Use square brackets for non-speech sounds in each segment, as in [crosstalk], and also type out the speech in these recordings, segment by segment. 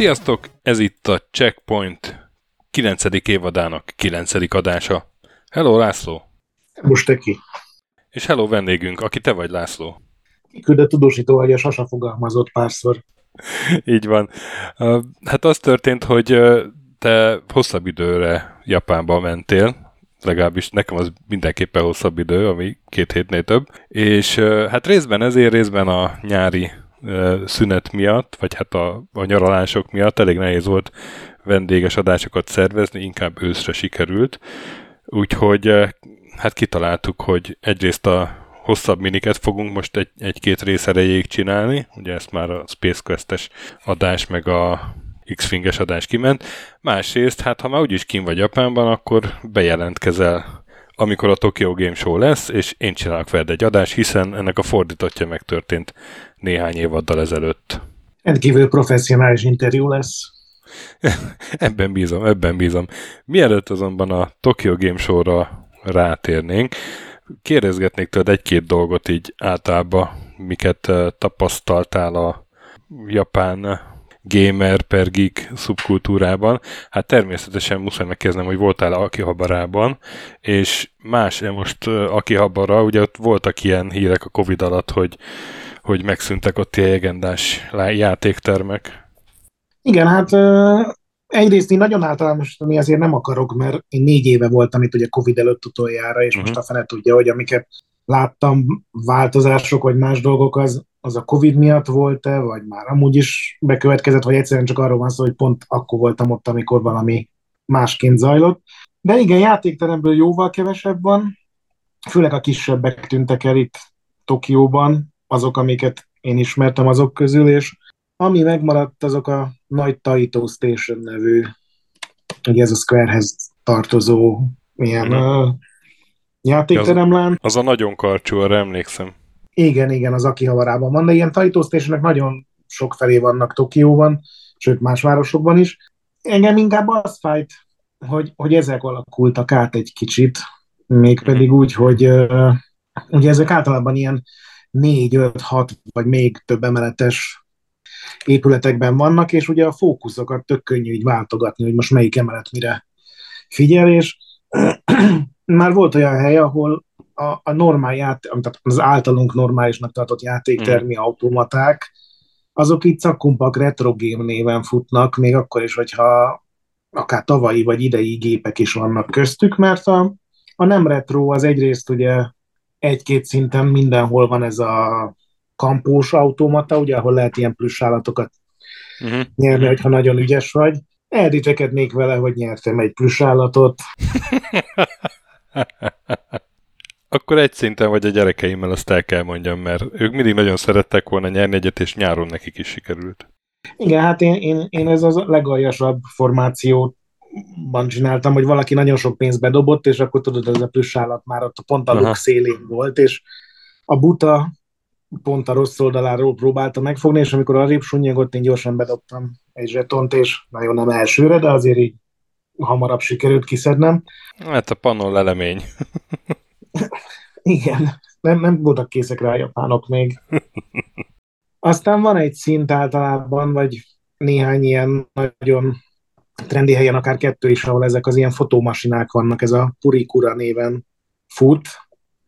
Sziasztok! Ez itt a Checkpoint 9. évadának 9. adása. Hello, László! Most te ki? És hello vendégünk, aki te vagy, László. Küldött tudósító, hogy a sasa fogalmazott párszor. [laughs] Így van. Hát az történt, hogy te hosszabb időre Japánba mentél, legalábbis nekem az mindenképpen hosszabb idő, ami két hétnél több, és hát részben ezért, részben a nyári szünet miatt, vagy hát a, a nyaralások miatt elég nehéz volt vendéges adásokat szervezni, inkább őszre sikerült. Úgyhogy hát kitaláltuk, hogy egyrészt a hosszabb miniket fogunk most egy, egy-két rész erejéig csinálni, ugye ezt már a Space Quest-es adás, meg a X-Finges adás kiment. Másrészt, hát ha már úgyis kim vagy Japánban, akkor bejelentkezel amikor a Tokyo Game Show lesz, és én csinálok veled egy adást, hiszen ennek a fordítottja megtörtént néhány évaddal ezelőtt. Rendkívül professzionális interjú lesz. [laughs] ebben bízom, ebben bízom. Mielőtt azonban a Tokyo Game Show-ra rátérnénk, kérdezgetnék tőled egy-két dolgot így általában, miket eh, tapasztaltál a japán gamer per geek szubkultúrában. Hát természetesen muszáj megkezdem, hogy voltál Akihabarában, és más, most eh, Akihabara, ugye ott voltak ilyen hírek a Covid alatt, hogy hogy megszűntek ott a legendás játéktermek. Igen, hát egyrészt én nagyon általánosítani azért nem akarok, mert én négy éve voltam itt ugye Covid előtt utoljára, és uh-huh. most a fene tudja, hogy amiket láttam, változások vagy más dolgok, az, az a Covid miatt volt-e, vagy már amúgy is bekövetkezett, vagy egyszerűen csak arról van szó, hogy pont akkor voltam ott, amikor valami másként zajlott. De igen, játékteremből jóval kevesebb van, főleg a kisebbek tűntek el itt Tokióban, azok, amiket én ismertem azok közül, és ami megmaradt, azok a nagy Taito Station nevű, ugye ez a Squarehez tartozó ilyen uh, játékteremlán. Az, az a nagyon karcsú, arra emlékszem. Igen, igen, az Akihavarában van, de ilyen Taito Stationek nagyon sok felé vannak Tokióban, sőt más városokban is. Engem inkább az fájt, hogy, hogy ezek alakultak át egy kicsit, mégpedig mhm. úgy, hogy uh, ugye ezek általában ilyen négy, öt, hat vagy még több emeletes épületekben vannak, és ugye a fókuszokat tök könnyű így váltogatni, hogy most melyik emelet mire figyel, és [clears throat] már volt olyan hely, ahol a, a normál játék, tehát az általunk normálisnak tartott játéktermi mm. automaták, azok itt szakkumpak retro game néven futnak, még akkor is, hogyha akár tavalyi vagy idei gépek is vannak köztük, mert a, a nem retro az egyrészt ugye egy-két szinten mindenhol van ez a kampós automata, ugye, ahol lehet ilyen plusz állatokat uh-huh. nyerni, hogyha nagyon ügyes vagy. Eldicsekednék vele, hogy nyertem egy plusz állatot. [laughs] Akkor egy szinten vagy a gyerekeimmel, azt el kell mondjam, mert ők mindig nagyon szerettek volna nyerni egyet, és nyáron nekik is sikerült. Igen, hát én, én, én ez az legaljasabb formációt ban csináltam, hogy valaki nagyon sok pénzt bedobott, és akkor tudod, ez a plusz állat már ott pont a luk szélén volt, és a buta pont a rossz oldaláról próbálta megfogni, és amikor arrébb sunnyogott, én gyorsan bedobtam egy zsetont, és nagyon nem elsőre, de azért így hamarabb sikerült kiszednem. Hát a panon lelemény. [laughs] Igen, nem, nem voltak készek rá a japánok még. [laughs] Aztán van egy szint általában, vagy néhány ilyen nagyon trendi helyen akár kettő is, ahol ezek az ilyen fotómasinák vannak, ez a Purikura néven fut.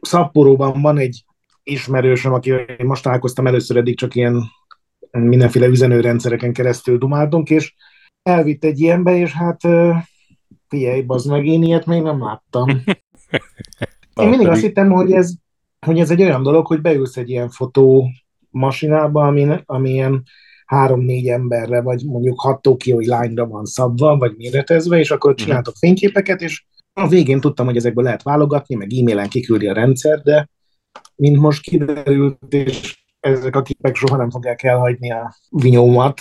Szapporóban van egy ismerősöm, aki most találkoztam először, eddig csak ilyen mindenféle üzenőrendszereken keresztül dumáltunk, és elvitt egy ilyenbe, és hát figyelj, bazd meg, én ilyet még nem láttam. [laughs] Én mindig azt hittem, hogy ez, hogy ez egy olyan dolog, hogy beülsz egy ilyen fotómasinába, ami, ami ilyen három-négy emberre, vagy mondjuk hat tokiói lányra van szabva, vagy méretezve, és akkor mhm. csináltok fényképeket, és a végén tudtam, hogy ezekből lehet válogatni, meg e-mailen kiküldi a rendszer, de mint most kiderült, és ezek a képek soha nem fogják elhagyni a vinyómat.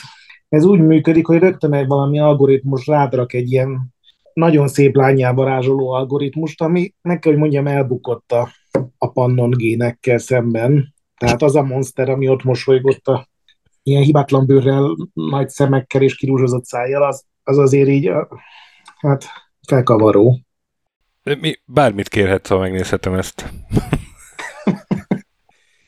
Ez úgy működik, hogy rögtön egy valami algoritmus rádrak egy ilyen nagyon szép lányjá varázsoló algoritmust, ami meg kell, hogy mondjam, elbukott a, a pannon génekkel szemben. Tehát az a monster, ami ott mosolygott a ilyen hibátlan bőrrel, nagy szemekkel és kirúzsozott szájjal, az, az azért így, hát felkavaró. Mi, bármit kérhetsz, ha megnézhetem ezt.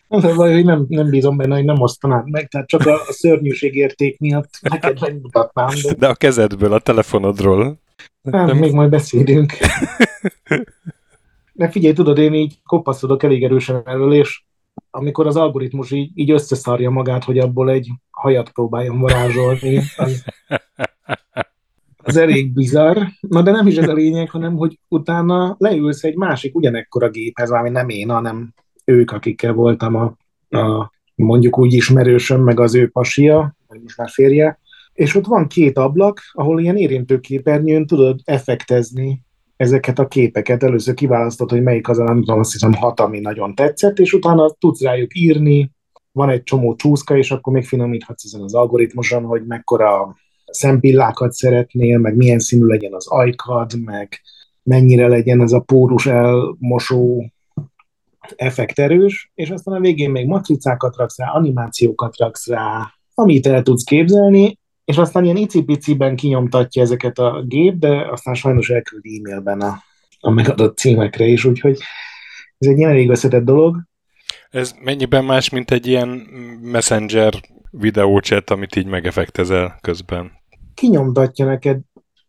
Az a baj, hogy nem, nem bízom benne, hogy nem osztanád meg, tehát csak a, a szörnyűség érték miatt neked megmutatnám. De... de a kezedből, a telefonodról. Hát, nem... még majd beszélünk. De figyelj, tudod, én így kopaszodok elég erősen erről, és amikor az algoritmus így, így összeszarja magát, hogy abból egy hajat próbáljon varázsolni, az, az elég bizarr. Na de nem is ez a lényeg, hanem hogy utána leülsz egy másik ugyanekkora géphez, ami nem én, hanem ők, akikkel voltam a, a mondjuk úgy ismerősöm, meg az ő pasia, vagy most már férje, és ott van két ablak, ahol ilyen érintőképernyőn tudod effektezni ezeket a képeket. Először kiválasztod, hogy melyik az, nem tudom, azt hiszem hat, ami nagyon tetszett, és utána tudsz rájuk írni, van egy csomó csúszka, és akkor még finomíthatsz ezen az algoritmuson, hogy mekkora szempillákat szeretnél, meg milyen színű legyen az ajkad, meg mennyire legyen ez a pórus elmosó effekt erős, és aztán a végén még matricákat raksz rá, animációkat raksz rá, amit el tudsz képzelni, és aztán ilyen icipiciben kinyomtatja ezeket a gép, de aztán sajnos elküldi e-mailben a, a megadott címekre is, úgyhogy ez egy ilyen elég összetett dolog. Ez mennyiben más, mint egy ilyen messenger videócset, amit így megefektezel közben? Kinyomtatja neked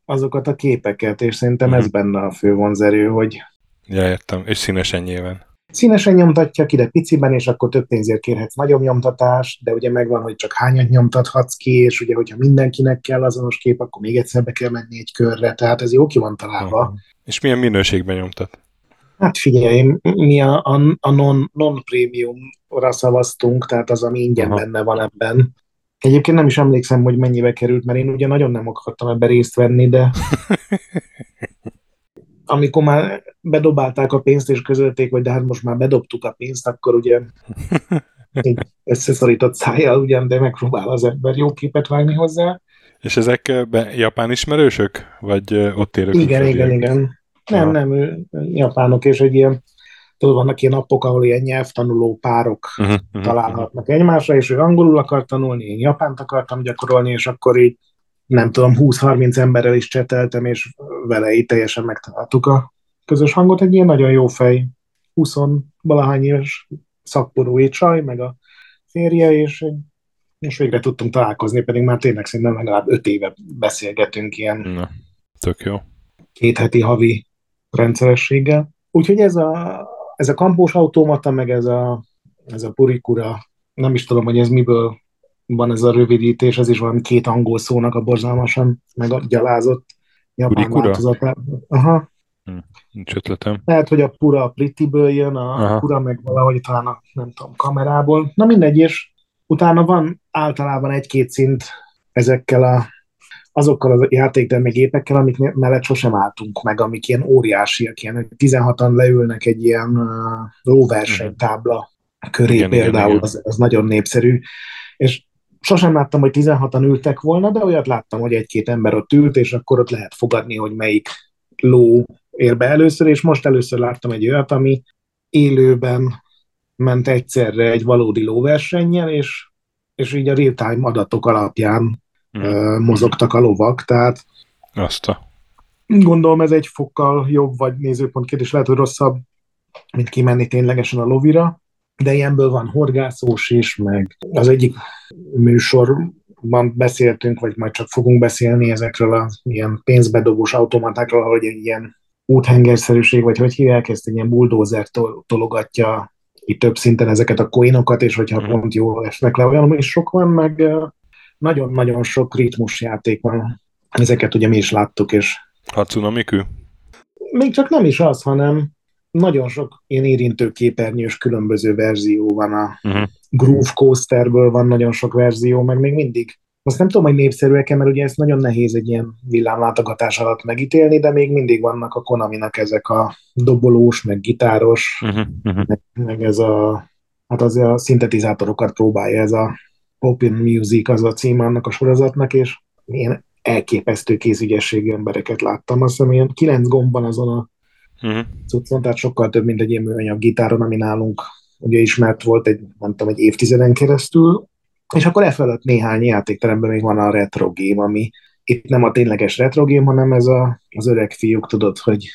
azokat a képeket, és szerintem mm. ez benne a fő vonzerő, hogy... Ja, értem. És színesen nyilván. Színesen nyomtatja ki, de piciben, és akkor több pénzért kérhetsz nagyobb nyomtatást, de ugye megvan, hogy csak hányat nyomtathatsz ki, és ugye, hogyha mindenkinek kell azonos kép, akkor még egyszer be kell menni egy körre, tehát ez jó ki van találva. Uh-huh. És milyen minőségben nyomtat? Hát figyelj, mi a, a, a non, non-prémiumra szavaztunk, tehát az, ami ingyen uh-huh. benne van ebben. Egyébként nem is emlékszem, hogy mennyibe került, mert én ugye nagyon nem akartam ebbe részt venni, de [laughs] amikor már bedobálták a pénzt, és közölték, hogy de hát most már bedobtuk a pénzt, akkor ugye [laughs] összeszorított szájjal ugyan, de megpróbál az ember jó képet vágni hozzá. És ezek japán ismerősök? Vagy ott érők? Igen, igen, igen. Nem, nem, japánok, és egy ilyen, tudod, vannak ilyen napok, ahol ilyen nyelvtanuló párok uh-huh, találhatnak uh-huh. egymásra, és ő angolul akar tanulni, én japánt akartam gyakorolni, és akkor így nem tudom, 20-30 emberrel is cseteltem, és vele így teljesen megtaláltuk a közös hangot. Egy ilyen nagyon jó fej, 20 valahány éves szakporúi csaj, meg a férje, és, és végre tudtunk találkozni, pedig már tényleg szerintem legalább 5 éve beszélgetünk ilyen Na, tök jó. két heti havi rendszerességgel. Úgyhogy ez a, ez a kampós automata, meg ez a, ez a purikura, nem is tudom, hogy ez miből van ez a rövidítés, ez is valami két angol szónak a borzalmasan meggyalázott japán változatában. Aha. Hm, nincs ötletem. Lehet, hogy a pura a Pretty-ből jön, a Aha. pura meg valahogy talán a, nem tudom, kamerából. Na mindegy, és utána van általában egy-két szint ezekkel a azokkal a játéktermékgépekkel, amik mellett sosem álltunk meg, amik ilyen óriásiak, ilyen 16-an leülnek egy ilyen uh, lóversenytábla köré igen, például, igen, igen. Az, az nagyon népszerű, és sosem láttam, hogy 16-an ültek volna, de olyat láttam, hogy egy-két ember ott ült, és akkor ott lehet fogadni, hogy melyik ló ér be először, és most először láttam egy olyat, ami élőben ment egyszerre egy valódi lóversennyel, és, és így a real-time adatok alapján hmm. uh, mozogtak a lovak, tehát azt a... gondolom ez egy fokkal jobb, vagy nézőpont kérdés, lehet, hogy rosszabb, mint kimenni ténylegesen a lovira, de ilyenből van horgászós is, meg az egyik műsorban beszéltünk, vagy majd csak fogunk beszélni ezekről a ilyen pénzbedobós automatákról, hogy egy ilyen úthengerszerűség, vagy hogy hívják ezt, egy ilyen bulldozer tologatja itt több szinten ezeket a coinokat, és hogyha mm. pont jól esnek le, olyan is sok van, meg nagyon-nagyon sok ritmusjáték van. Ezeket ugye mi is láttuk, és... Hatsuna Miku? Még csak nem is az, hanem nagyon sok ilyen érintő képernyős különböző verzió van a uh-huh. Groove Coasterből van nagyon sok verzió, meg még mindig azt nem tudom, hogy népszerűek mert ugye ezt nagyon nehéz egy ilyen villámlátogatás alatt megítélni, de még mindig vannak a Konaminak ezek a dobolós, meg gitáros, uh-huh, uh-huh. Meg, meg ez a hát az a szintetizátorokat próbálja ez a Open Music az a cím annak a sorozatnak, és én elképesztő kézügyességű embereket láttam. Azt hiszem, ilyen kilenc gombban azon a uh-huh. cuccon, tehát sokkal több, mint egy ilyen műanyag gitáron, ami nálunk ugye ismert volt egy, nem tudom, egy évtizeden keresztül, és akkor e fölött néhány játékteremben még van a retro game, ami itt nem a tényleges retro game, hanem ez a, az öreg fiúk, tudod, hogy,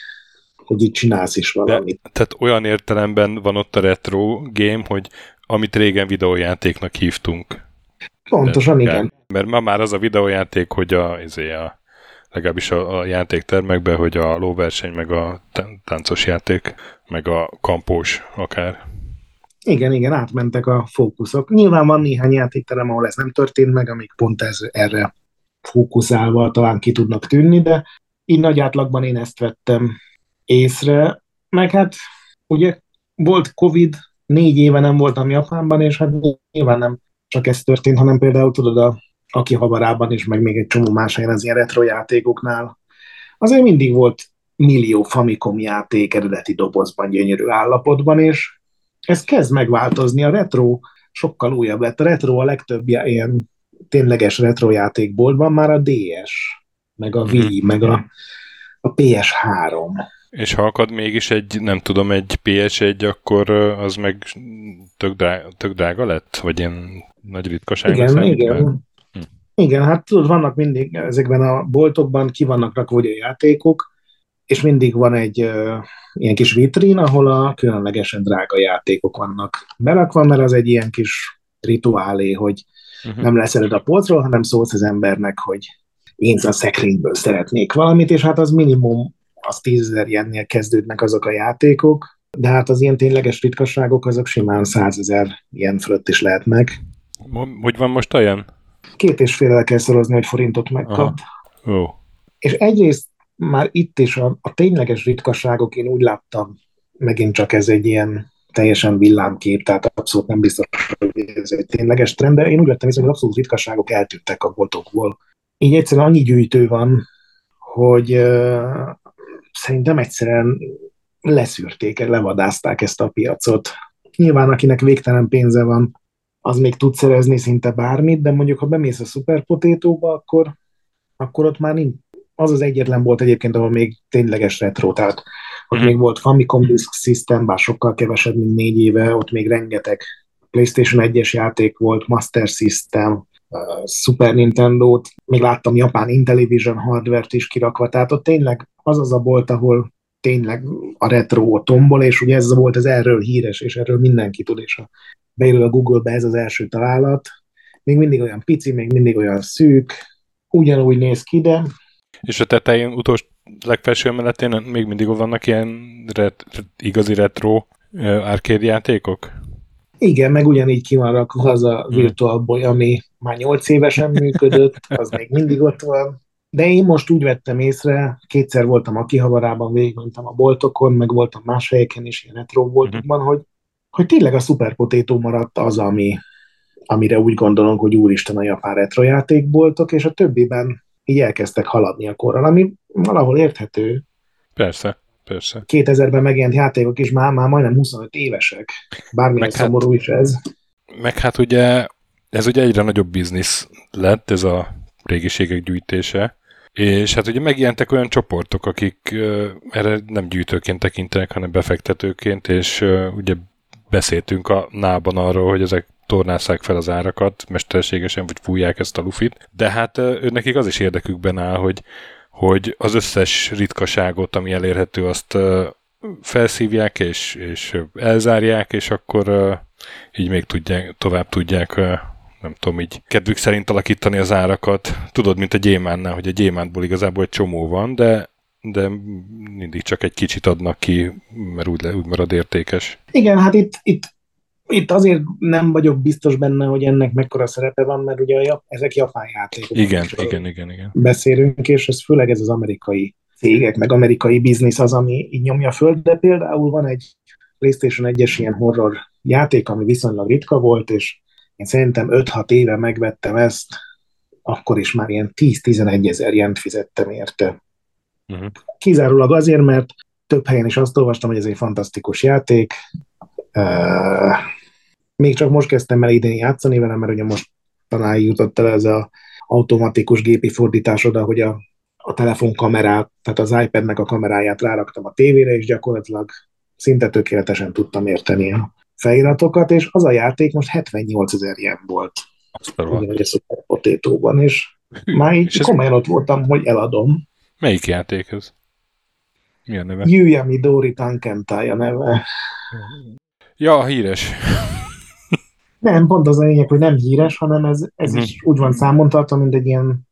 hogy itt csinálsz is valamit. De, tehát olyan értelemben van ott a retro game, hogy amit régen videójátéknak hívtunk. Pontosan, De, igen. Mert ma már az a videójáték, hogy a, izé a legalábbis a, a játéktermekben, hogy a lóverseny, meg a táncos játék, meg a kampós akár. Igen, igen, átmentek a fókuszok. Nyilván van néhány játékterem, ahol ez nem történt meg, amik pont ez, erre fókuszálva talán ki tudnak tűnni, de így nagy átlagban én ezt vettem észre. Meg hát ugye volt Covid, négy éve nem voltam Japánban, és hát nyilván nem csak ez történt, hanem például tudod, a, aki havarában is, meg még egy csomó más helyen az ilyen retro játékoknál, azért mindig volt millió Famicom játék eredeti dobozban, gyönyörű állapotban, és ez kezd megváltozni. A retro sokkal újabb lett. A retro a legtöbb ilyen tényleges retro játékboltban már a DS, meg a Wii, mm. meg a, a PS3. És ha akad mégis egy, nem tudom, egy PS1, akkor az meg tök drága, tök drága lett? Vagy ilyen nagy ritkaság? Igen, igen. Igen, hát tudod, vannak mindig ezekben a boltokban ki vannak rakva a játékok, és mindig van egy uh, ilyen kis vitrín, ahol a különlegesen drága játékok vannak berakva, mert az egy ilyen kis rituálé, hogy uh-huh. nem leszeled a polcról, hanem szólsz az embernek, hogy én a szekrényből szeretnék valamit, és hát az minimum az tízezer ilyennél kezdődnek azok a játékok, de hát az ilyen tényleges ritkaságok azok simán százezer ilyen fölött is lehetnek. Hogy van most olyan? Két és félre kell szorozni, hogy forintot megkap. És egyrészt már itt is a, a tényleges ritkaságok, én úgy láttam, megint csak ez egy ilyen teljesen villámkép, tehát abszolút nem biztos, hogy ez egy tényleges trend, de én úgy vettem észre, hogy az abszolút ritkaságok eltűntek a boltokból. Így egyszerűen annyi gyűjtő van, hogy uh, szerintem egyszerűen leszűrték, levadázták ezt a piacot. Nyilván, akinek végtelen pénze van, az még tud szerezni szinte bármit, de mondjuk, ha bemész a szuperpotétóba, akkor, akkor ott már nincs, az az egyetlen volt egyébként, ahol még tényleges retro, tehát ott mm. még volt Famicom Disk System, bár sokkal kevesebb, mint négy éve, ott még rengeteg PlayStation 1-es játék volt, Master System, Super Nintendo-t, még láttam japán Intellivision hardware-t is kirakva, tehát ott tényleg az az a bolt, ahol tényleg a retro tombol, és ugye ez volt az erről híres, és erről mindenki tud, és ha beírul a Google-be ez az első találat, még mindig olyan pici, még mindig olyan szűk, ugyanúgy néz ki, de és a tetején, utolsó legfelső emeletén még mindig vannak ilyen ret, igazi retro arcade játékok? Igen, meg ugyanígy ki van rakva az a hmm. Virtual Boy, ami már 8 évesen működött, az még mindig ott van. De én most úgy vettem észre, kétszer voltam a kihavarában, végigmentem a boltokon, meg voltam más helyeken is, ilyen retro boltokban, hogy, hogy tényleg a Super Potato maradt az, ami, amire úgy gondolom, hogy úristen a japán retro játékboltok, és a többiben így elkezdtek haladni a korral, ami valahol érthető. Persze, persze. 2000-ben megjelent játékok is már, már majdnem 25 évesek. Bármilyen meg hát- szomorú hát, is ez. Meg hát ugye ez ugye egyre nagyobb biznisz lett, ez a régiségek gyűjtése, és hát ugye megjelentek olyan csoportok, akik uh, erre nem gyűjtőként tekintenek, hanem befektetőként, és uh, ugye beszéltünk a nában arról, hogy ezek tornásszák fel az árakat, mesterségesen, vagy fújják ezt a lufit, de hát ő nekik az is érdekükben áll, hogy, hogy az összes ritkaságot, ami elérhető, azt felszívják és, és elzárják, és akkor így még tudják, tovább tudják nem tudom, így kedvük szerint alakítani az árakat. Tudod, mint a gyémánnál, hogy a gyémántból igazából egy csomó van, de de mindig csak egy kicsit adnak ki, mert úgy, úgy marad értékes. Igen, hát itt, itt itt azért nem vagyok biztos benne, hogy ennek mekkora szerepe van, mert ugye a, ezek japán játékok. Igen, igen, igen, igen. Beszélünk, és ez főleg ez az amerikai cégek, meg amerikai biznisz az, ami így nyomja föl, de például van egy PlayStation 1-es ilyen horror játék, ami viszonylag ritka volt, és én szerintem 5-6 éve megvettem ezt, akkor is már ilyen 10-11 ezer jent fizettem érte. Uh-huh. Kizárólag azért, mert több helyen is azt olvastam, hogy ez egy fantasztikus játék, még csak most kezdtem el idén játszani vele, mert ugye most talán jutott el ez a automatikus gépi fordítás oda, hogy a, a telefon kamerát, tehát az iPad-nek a kameráját ráraktam a tévére, és gyakorlatilag szinte tökéletesen tudtam érteni a feliratokat, és az a játék most 78 ezer ilyen volt. Ugyanúgy a Super Potato-ban, és Hű, már így és komolyan ott voltam, hogy eladom. Melyik játék ez? Mi a neve? Yuyami Dori Tankentai a neve. Ja, híres. Nem, pont az a lényeg, hogy nem híres, hanem ez, ez uh-huh. is úgy van számon tartva, mint egy ilyen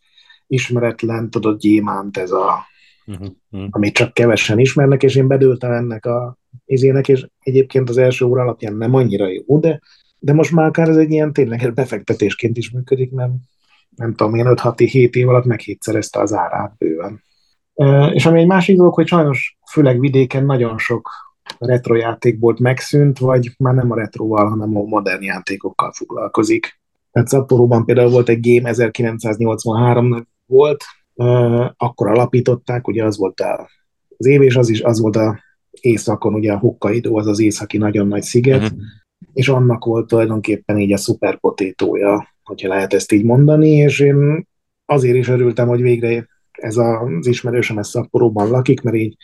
ismeretlen, tudod, gyémánt ez a, uh-huh. amit csak kevesen ismernek, és én bedőltem ennek a izének, és egyébként az első óra alapján nem annyira jó, de, de most már akár ez egy ilyen tényleges befektetésként is működik, mert nem tudom, én 5-6-7 év alatt meghétszerezte az árát bőven. És ami egy másik dolog, hogy sajnos főleg vidéken nagyon sok retro játékból megszűnt, vagy már nem a retroval, hanem a modern játékokkal foglalkozik. Tehát Szapporóban például volt egy Game 1983 volt, akkor alapították, ugye az volt az év, és az is az volt a északon, ugye a Hokkaido, az az északi nagyon nagy sziget, uh-huh. és annak volt tulajdonképpen így a szuperpotétója, hogyha lehet ezt így mondani, és én azért is örültem, hogy végre ez az ismerősöm ez Szapporóban lakik, mert így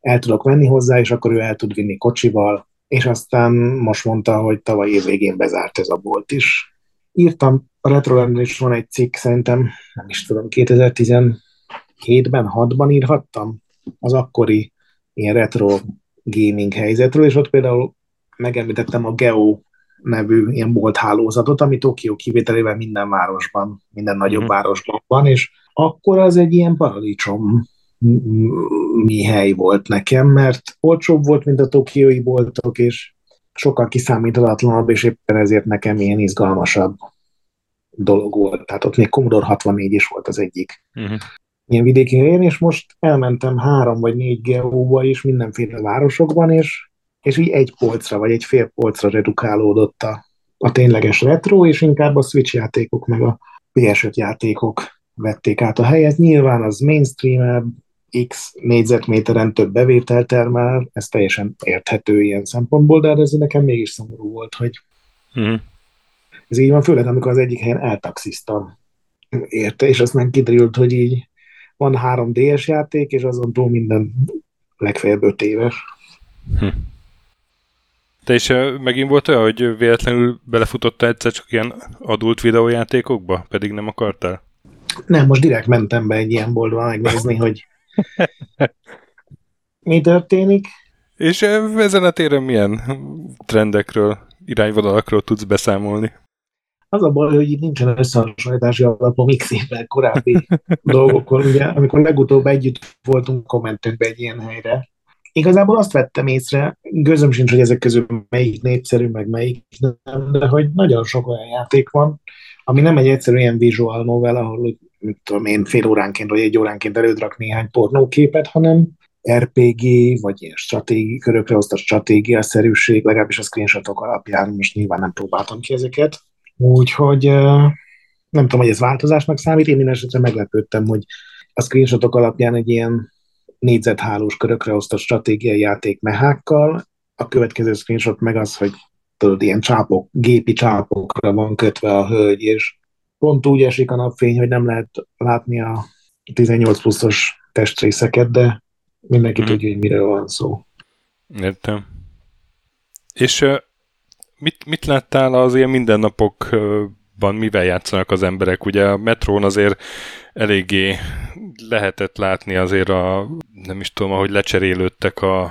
el tudok menni hozzá, és akkor ő el tud vinni kocsival, és aztán most mondta, hogy tavaly év végén bezárt ez a bolt is. Írtam, a Retrolandon is van egy cikk, szerintem, nem is tudom, 2017-ben, 6-ban írhattam, az akkori ilyen retro gaming helyzetről, és ott például megemlítettem a Geo nevű ilyen bolt hálózatot, ami Tokió kivételével minden városban, minden nagyobb mm. városban van, és akkor az egy ilyen paradicsom mi hely volt nekem, mert olcsóbb volt, mint a tokiói boltok, és sokkal kiszámíthatatlanabb, és éppen ezért nekem ilyen izgalmasabb dolog volt. Tehát ott még Commodore 64 is volt az egyik uh-huh. ilyen vidéki helyen, és most elmentem három vagy négy geóba is mindenféle városokban, és, és így egy polcra, vagy egy fél polcra redukálódott a, a tényleges retro, és inkább a Switch játékok, meg a PS5 játékok vették át a helyet. Nyilván az mainstream x négyzetméteren több bevételt termel, ez teljesen érthető ilyen szempontból, de ez nekem mégis szomorú volt, hogy mm. Ez így van, főleg amikor az egyik helyen eltaxiztam érte, és aztán kiderült, hogy így van három DS játék, és azon túl minden legfeljebb öt éves. Hm. Te is megint volt olyan, hogy véletlenül belefutottál egyszer csak ilyen adult videójátékokba, pedig nem akartál? Nem, most direkt mentem be egy ilyen boltba megnézni, hogy mi történik? És ezen a téren milyen trendekről, irányvonalakról tudsz beszámolni? Az a baj, hogy itt nincsen összehasonlítási alapom x évvel korábbi [laughs] dolgokon, ugye, amikor legutóbb együtt voltunk kommentőkbe egy ilyen helyre. Igazából azt vettem észre, gözöm sincs, hogy ezek közül melyik népszerű, meg melyik nem, de hogy nagyon sok olyan játék van, ami nem egy egyszerű ilyen visual novel, ahol mit tudom én, fél óránként vagy egy óránként elődrak néhány pornóképet, hanem RPG, vagy ilyen stratégi, körökre osztott stratégia-szerűség, legalábbis a screenshotok alapján, most nyilván nem próbáltam ki ezeket. Úgyhogy nem tudom, hogy ez változásnak számít, én minden esetre meglepődtem, hogy a screenshotok alapján egy ilyen négyzethálós körökre osztott stratégiai játék mehákkal, a következő screenshot meg az, hogy tudod, ilyen csápok, gépi csápokra van kötve a hölgy, és pont úgy esik a napfény, hogy nem lehet látni a 18 pluszos testrészeket, de mindenki hmm. tudja, hogy miről van szó. Értem. És mit, mit láttál az ilyen mindennapokban, mivel játszanak az emberek? Ugye a metrón azért eléggé lehetett látni azért a, nem is tudom, ahogy lecserélődtek a,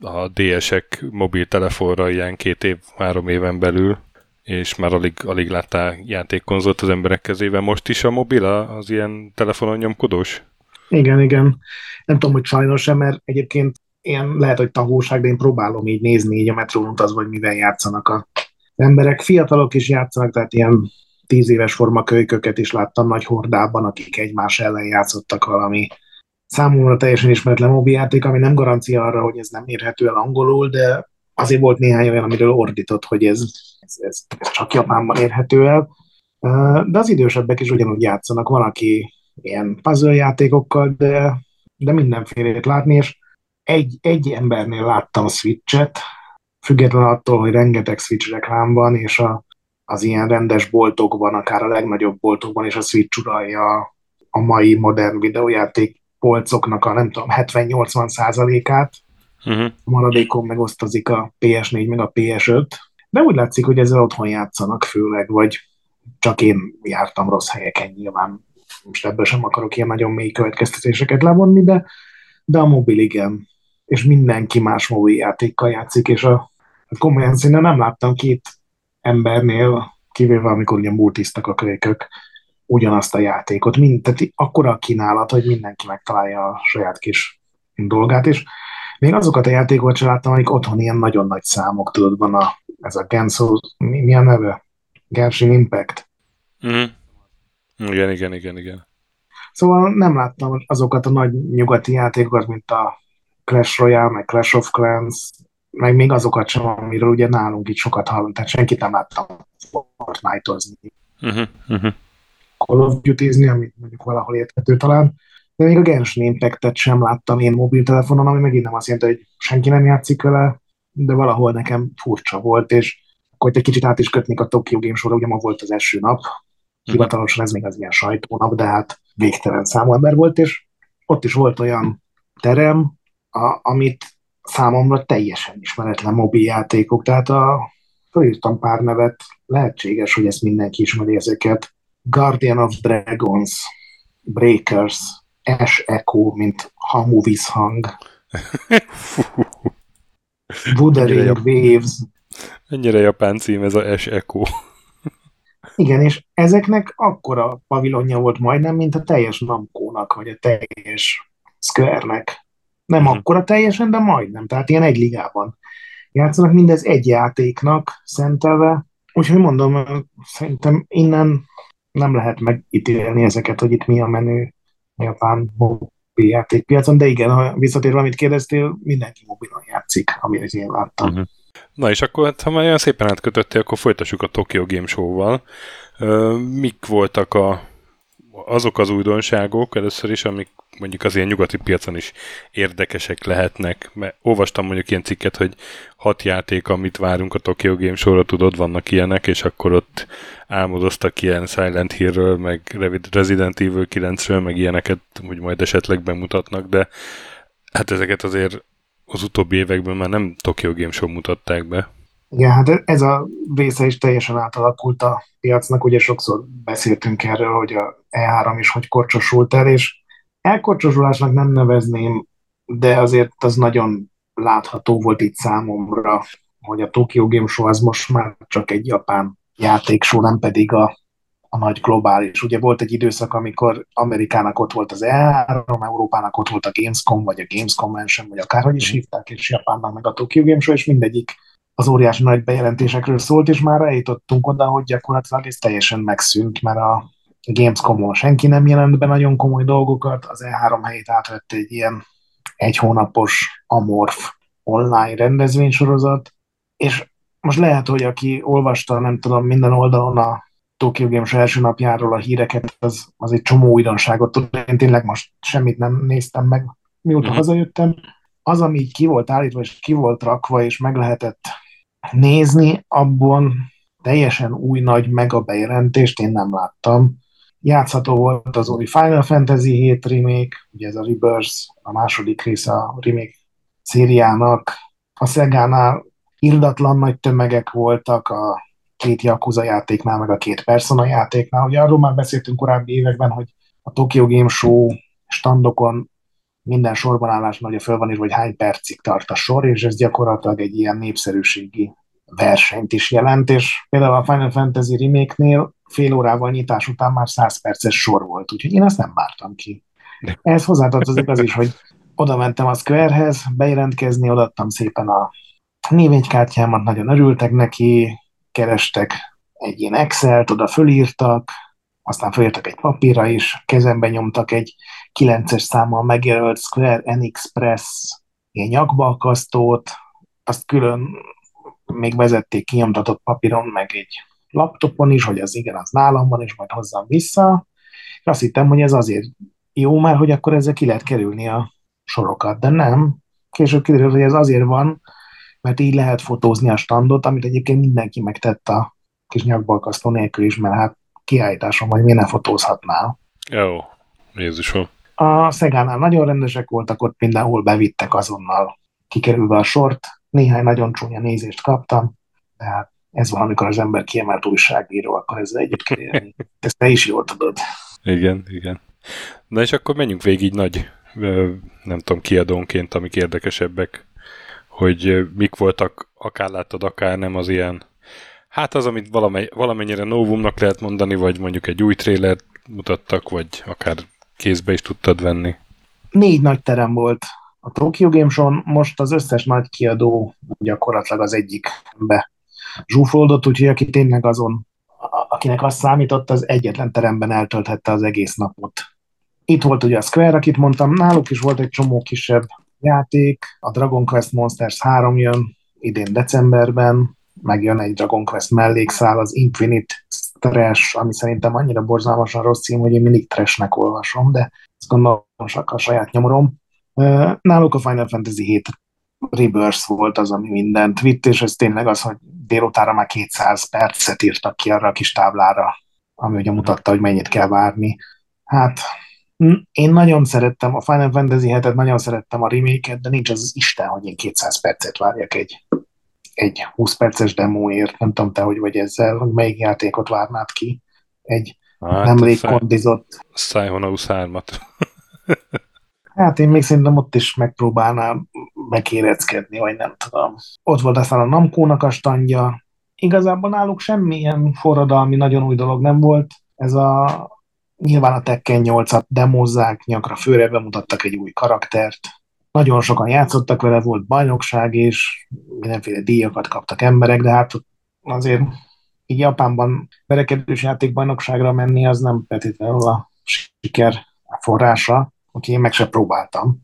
a DS-ek mobiltelefonra ilyen két év, három éven belül és már alig, alig láttál játékkonzolt az emberek kezében. Most is a mobil az ilyen telefonon nyomkodós? Igen, igen. Nem tudom, hogy sajnos sem, mert egyébként ilyen lehet, hogy tahóság, de én próbálom így nézni így a metrón utaz, vagy mivel játszanak a emberek. Fiatalok is játszanak, tehát ilyen tíz éves formakölyköket is láttam nagy hordában, akik egymás ellen játszottak valami számomra teljesen ismeretlen mobiljáték, ami nem garancia arra, hogy ez nem érhető el angolul, de azért volt néhány olyan, amiről ordított, hogy ez, ez, ez, ez csak Japánban érhető el. De az idősebbek is ugyanúgy játszanak, van, aki ilyen puzzle játékokkal, de, de mindenfélét látni, és egy, egy embernél láttam a Switch-et, független attól, hogy rengeteg Switch reklám van, és a, az ilyen rendes boltokban, akár a legnagyobb boltokban is a Switch uralja a mai modern videójáték polcoknak a nem tudom, 70-80 százalékát, uh-huh. a maradékon megosztozik a PS4 meg a PS5, de úgy látszik, hogy ezzel otthon játszanak főleg, vagy csak én jártam rossz helyeken nyilván. Most ebből sem akarok ilyen nagyon mély következtetéseket levonni, de, de a mobil igen. És mindenki más mobil játékkal játszik, és a, a komolyan színen nem láttam két embernél, kivéve amikor ugye multisztak a kölykök, ugyanazt a játékot. Mind, tehát akkora a kínálat, hogy mindenki megtalálja a saját kis dolgát, és még azokat a játékokat sem láttam, amik otthon ilyen nagyon nagy számok, tudod, van a, ez a Genso, mi, mi a neve? Genshin Impact. Mm. Igen, igen, igen, igen. Szóval nem láttam azokat a nagy nyugati játékokat, mint a Clash Royale, meg Clash of Clans, meg még azokat sem, amiről ugye nálunk itt sokat hallunk, tehát senkit nem láttam Fortnite-ozni. Uh-huh, uh-huh. Call of Duty-zni, amit mondjuk valahol érthető talán, de még a Genshin Impact-et sem láttam én mobiltelefonon, ami megint nem azt jelenti, hogy senki nem játszik vele, de valahol nekem furcsa volt, és akkor egy kicsit át is kötnék a Tokyo Game Show-ra, ugye ma volt az első nap, mhm. hivatalosan ez még az ilyen sajtónap, de hát végtelen számú ember volt, és ott is volt olyan terem, a, amit számomra teljesen ismeretlen mobiljátékok, tehát a, fölírtam pár nevet, lehetséges, hogy ezt mindenki ismeri ezeket. Guardian of Dragons, Breakers, Ash Echo, mint hamu visszhang. [laughs] Wuthering Waves. Ennyire japán cím ez a Ash Echo. Igen, és ezeknek akkora pavilonja volt majdnem, mint a teljes Namco-nak, vagy a teljes Square-nek. Nem hmm. akkora teljesen, de majdnem. Tehát ilyen egy ligában játszanak, mindez egy játéknak szentelve. Úgyhogy mondom, szerintem innen nem lehet megítélni ezeket, hogy itt mi a menő japán mobiljátékpiacon, de igen, ha visszatérve, amit kérdeztél, mindenki mobilon játszik, amit én láttam. Uh-huh. Na és akkor, hát, ha már olyan szépen átkötöttél, akkor folytassuk a Tokyo Game Show-val. Mik voltak a, azok az újdonságok először is, amik mondjuk az ilyen nyugati piacon is érdekesek lehetnek. Mert olvastam mondjuk ilyen cikket, hogy hat játék, amit várunk a Tokyo Game Show-ra, tudod, vannak ilyenek, és akkor ott álmodoztak ilyen Silent Hill-ről, meg Resident Evil 9-ről, meg ilyeneket, hogy majd esetleg bemutatnak, de hát ezeket azért az utóbbi években már nem Tokyo Game Show mutatták be. Igen, hát ez a része is teljesen átalakult a piacnak, ugye sokszor beszéltünk erről, hogy a E3 is hogy korcsosult el, és elkorcsosulásnak nem nevezném, de azért az nagyon látható volt itt számomra, hogy a Tokyo Game Show az most már csak egy japán játékshow, nem pedig a, a nagy globális. Ugye volt egy időszak, amikor Amerikának ott volt az E3, Európának ott volt a Gamescom, vagy a Games Convention, vagy akárhogy is hívták, és Japánnak meg a Tokyo Game Show, és mindegyik az óriási nagy bejelentésekről szólt, és már eljutottunk oda, hogy gyakorlatilag ez teljesen megszűnt, mert a Gamescom-on senki nem jelent be nagyon komoly dolgokat, az E3 helyét átvette egy ilyen egy hónapos amorf online rendezvénysorozat, és most lehet, hogy aki olvasta, nem tudom, minden oldalon a Tokyo Games első napjáról a híreket, az, az egy csomó újdonságot tud. Én tényleg most semmit nem néztem meg, mióta mm-hmm. hazajöttem. Az, ami így ki volt állítva, és ki volt rakva, és meg lehetett nézni, abban teljesen új nagy mega bejelentést én nem láttam. Játszható volt az új Final Fantasy 7 remake, ugye ez a Rebirth, a második része a remake szériának. A Szegánál irdatlan nagy tömegek voltak a két Yakuza játéknál, meg a két Persona játéknál. Ugye arról már beszéltünk korábbi években, hogy a Tokyo Game Show standokon minden sorban állásnál ugye föl van írva, hogy hány percig tart a sor, és ez gyakorlatilag egy ilyen népszerűségi versenyt is jelent, és például a Final Fantasy remake-nél fél órával nyitás után már 100 perces sor volt, úgyhogy én ezt nem vártam ki. Ehhez hozzátartozik az is, hogy oda mentem a Squarehez, bejelentkezni, odaadtam szépen a névénykártyámat, nagyon örültek neki, kerestek egy ilyen Excel-t, oda fölírtak, aztán fölírtak egy papírra is, kezembe nyomtak egy 9-es számmal megjelölt Square Enix Press ilyen nyakbalkasztót, azt külön még vezették kinyomtatott papíron, meg egy laptopon is, hogy az igen, az nálam van, és majd hozzam vissza. És azt hittem, hogy ez azért jó, mert hogy akkor ezzel ki lehet kerülni a sorokat, de nem. Később kiderült, hogy ez azért van, mert így lehet fotózni a standot, amit egyébként mindenki megtett a kis nyakbalkasztó nélkül is, mert hát kiállításon vagy mi ne fotózhatnál. Jó, Jézusom. A Szegánál nagyon rendesek voltak, ott mindenhol bevittek azonnal kikerülve a sort. Néhány nagyon csúnya nézést kaptam, de hát ez van, amikor az ember kiemelt újságíró, akkor ezzel együtt kell élni. Ezt te is jól tudod. Igen, igen. Na és akkor menjünk végig nagy, nem tudom, kiadónként, amik érdekesebbek, hogy mik voltak, akár láttad, akár nem az ilyen, hát az, amit valamely, valamennyire novumnak lehet mondani, vagy mondjuk egy új trélert mutattak, vagy akár kézbe is tudtad venni. Négy nagy terem volt a Tokyo Game Show, most az összes nagy kiadó gyakorlatilag az egyikbe zsúfoldott, úgyhogy aki tényleg azon, akinek azt számított, az egyetlen teremben eltölthette az egész napot. Itt volt ugye a Square, akit mondtam, náluk is volt egy csomó kisebb játék, a Dragon Quest Monsters 3 jön idén decemberben, megjön egy Dragon Quest mellékszál, az Infinite Trash, ami szerintem annyira borzalmasan rossz cím, hogy én mindig trashnek olvasom, de ezt gondolom csak a saját nyomorom. Náluk a Final Fantasy 7 Rebirth volt az, ami mindent vitt, és ez tényleg az, hogy délutára már 200 percet írtak ki arra a kis táblára, ami ugye mutatta, hogy mennyit kell várni. Hát én nagyon szerettem a Final Fantasy 7-et, nagyon szerettem a remake de nincs az, Isten, hogy én 200 percet várjak egy, egy 20 perces demóért. Nem tudom te, hogy vagy ezzel, hogy melyik játékot várnád ki. Egy hát, nemrég kondizott... Psychonauts 3-at. [laughs] Hát én még szerintem ott is megpróbálnám megéreckedni, vagy nem tudom. Ott volt aztán a Namkónak a standja. Igazából náluk semmilyen forradalmi, nagyon új dolog nem volt. Ez a nyilván a Tekken 8-at demozzák, nyakra főre bemutattak egy új karaktert. Nagyon sokan játszottak vele, volt bajnokság és mindenféle díjakat kaptak emberek, de hát azért így Japánban verekedős játékbajnokságra menni, az nem feltétlenül a siker forrása úgyhogy én meg se próbáltam.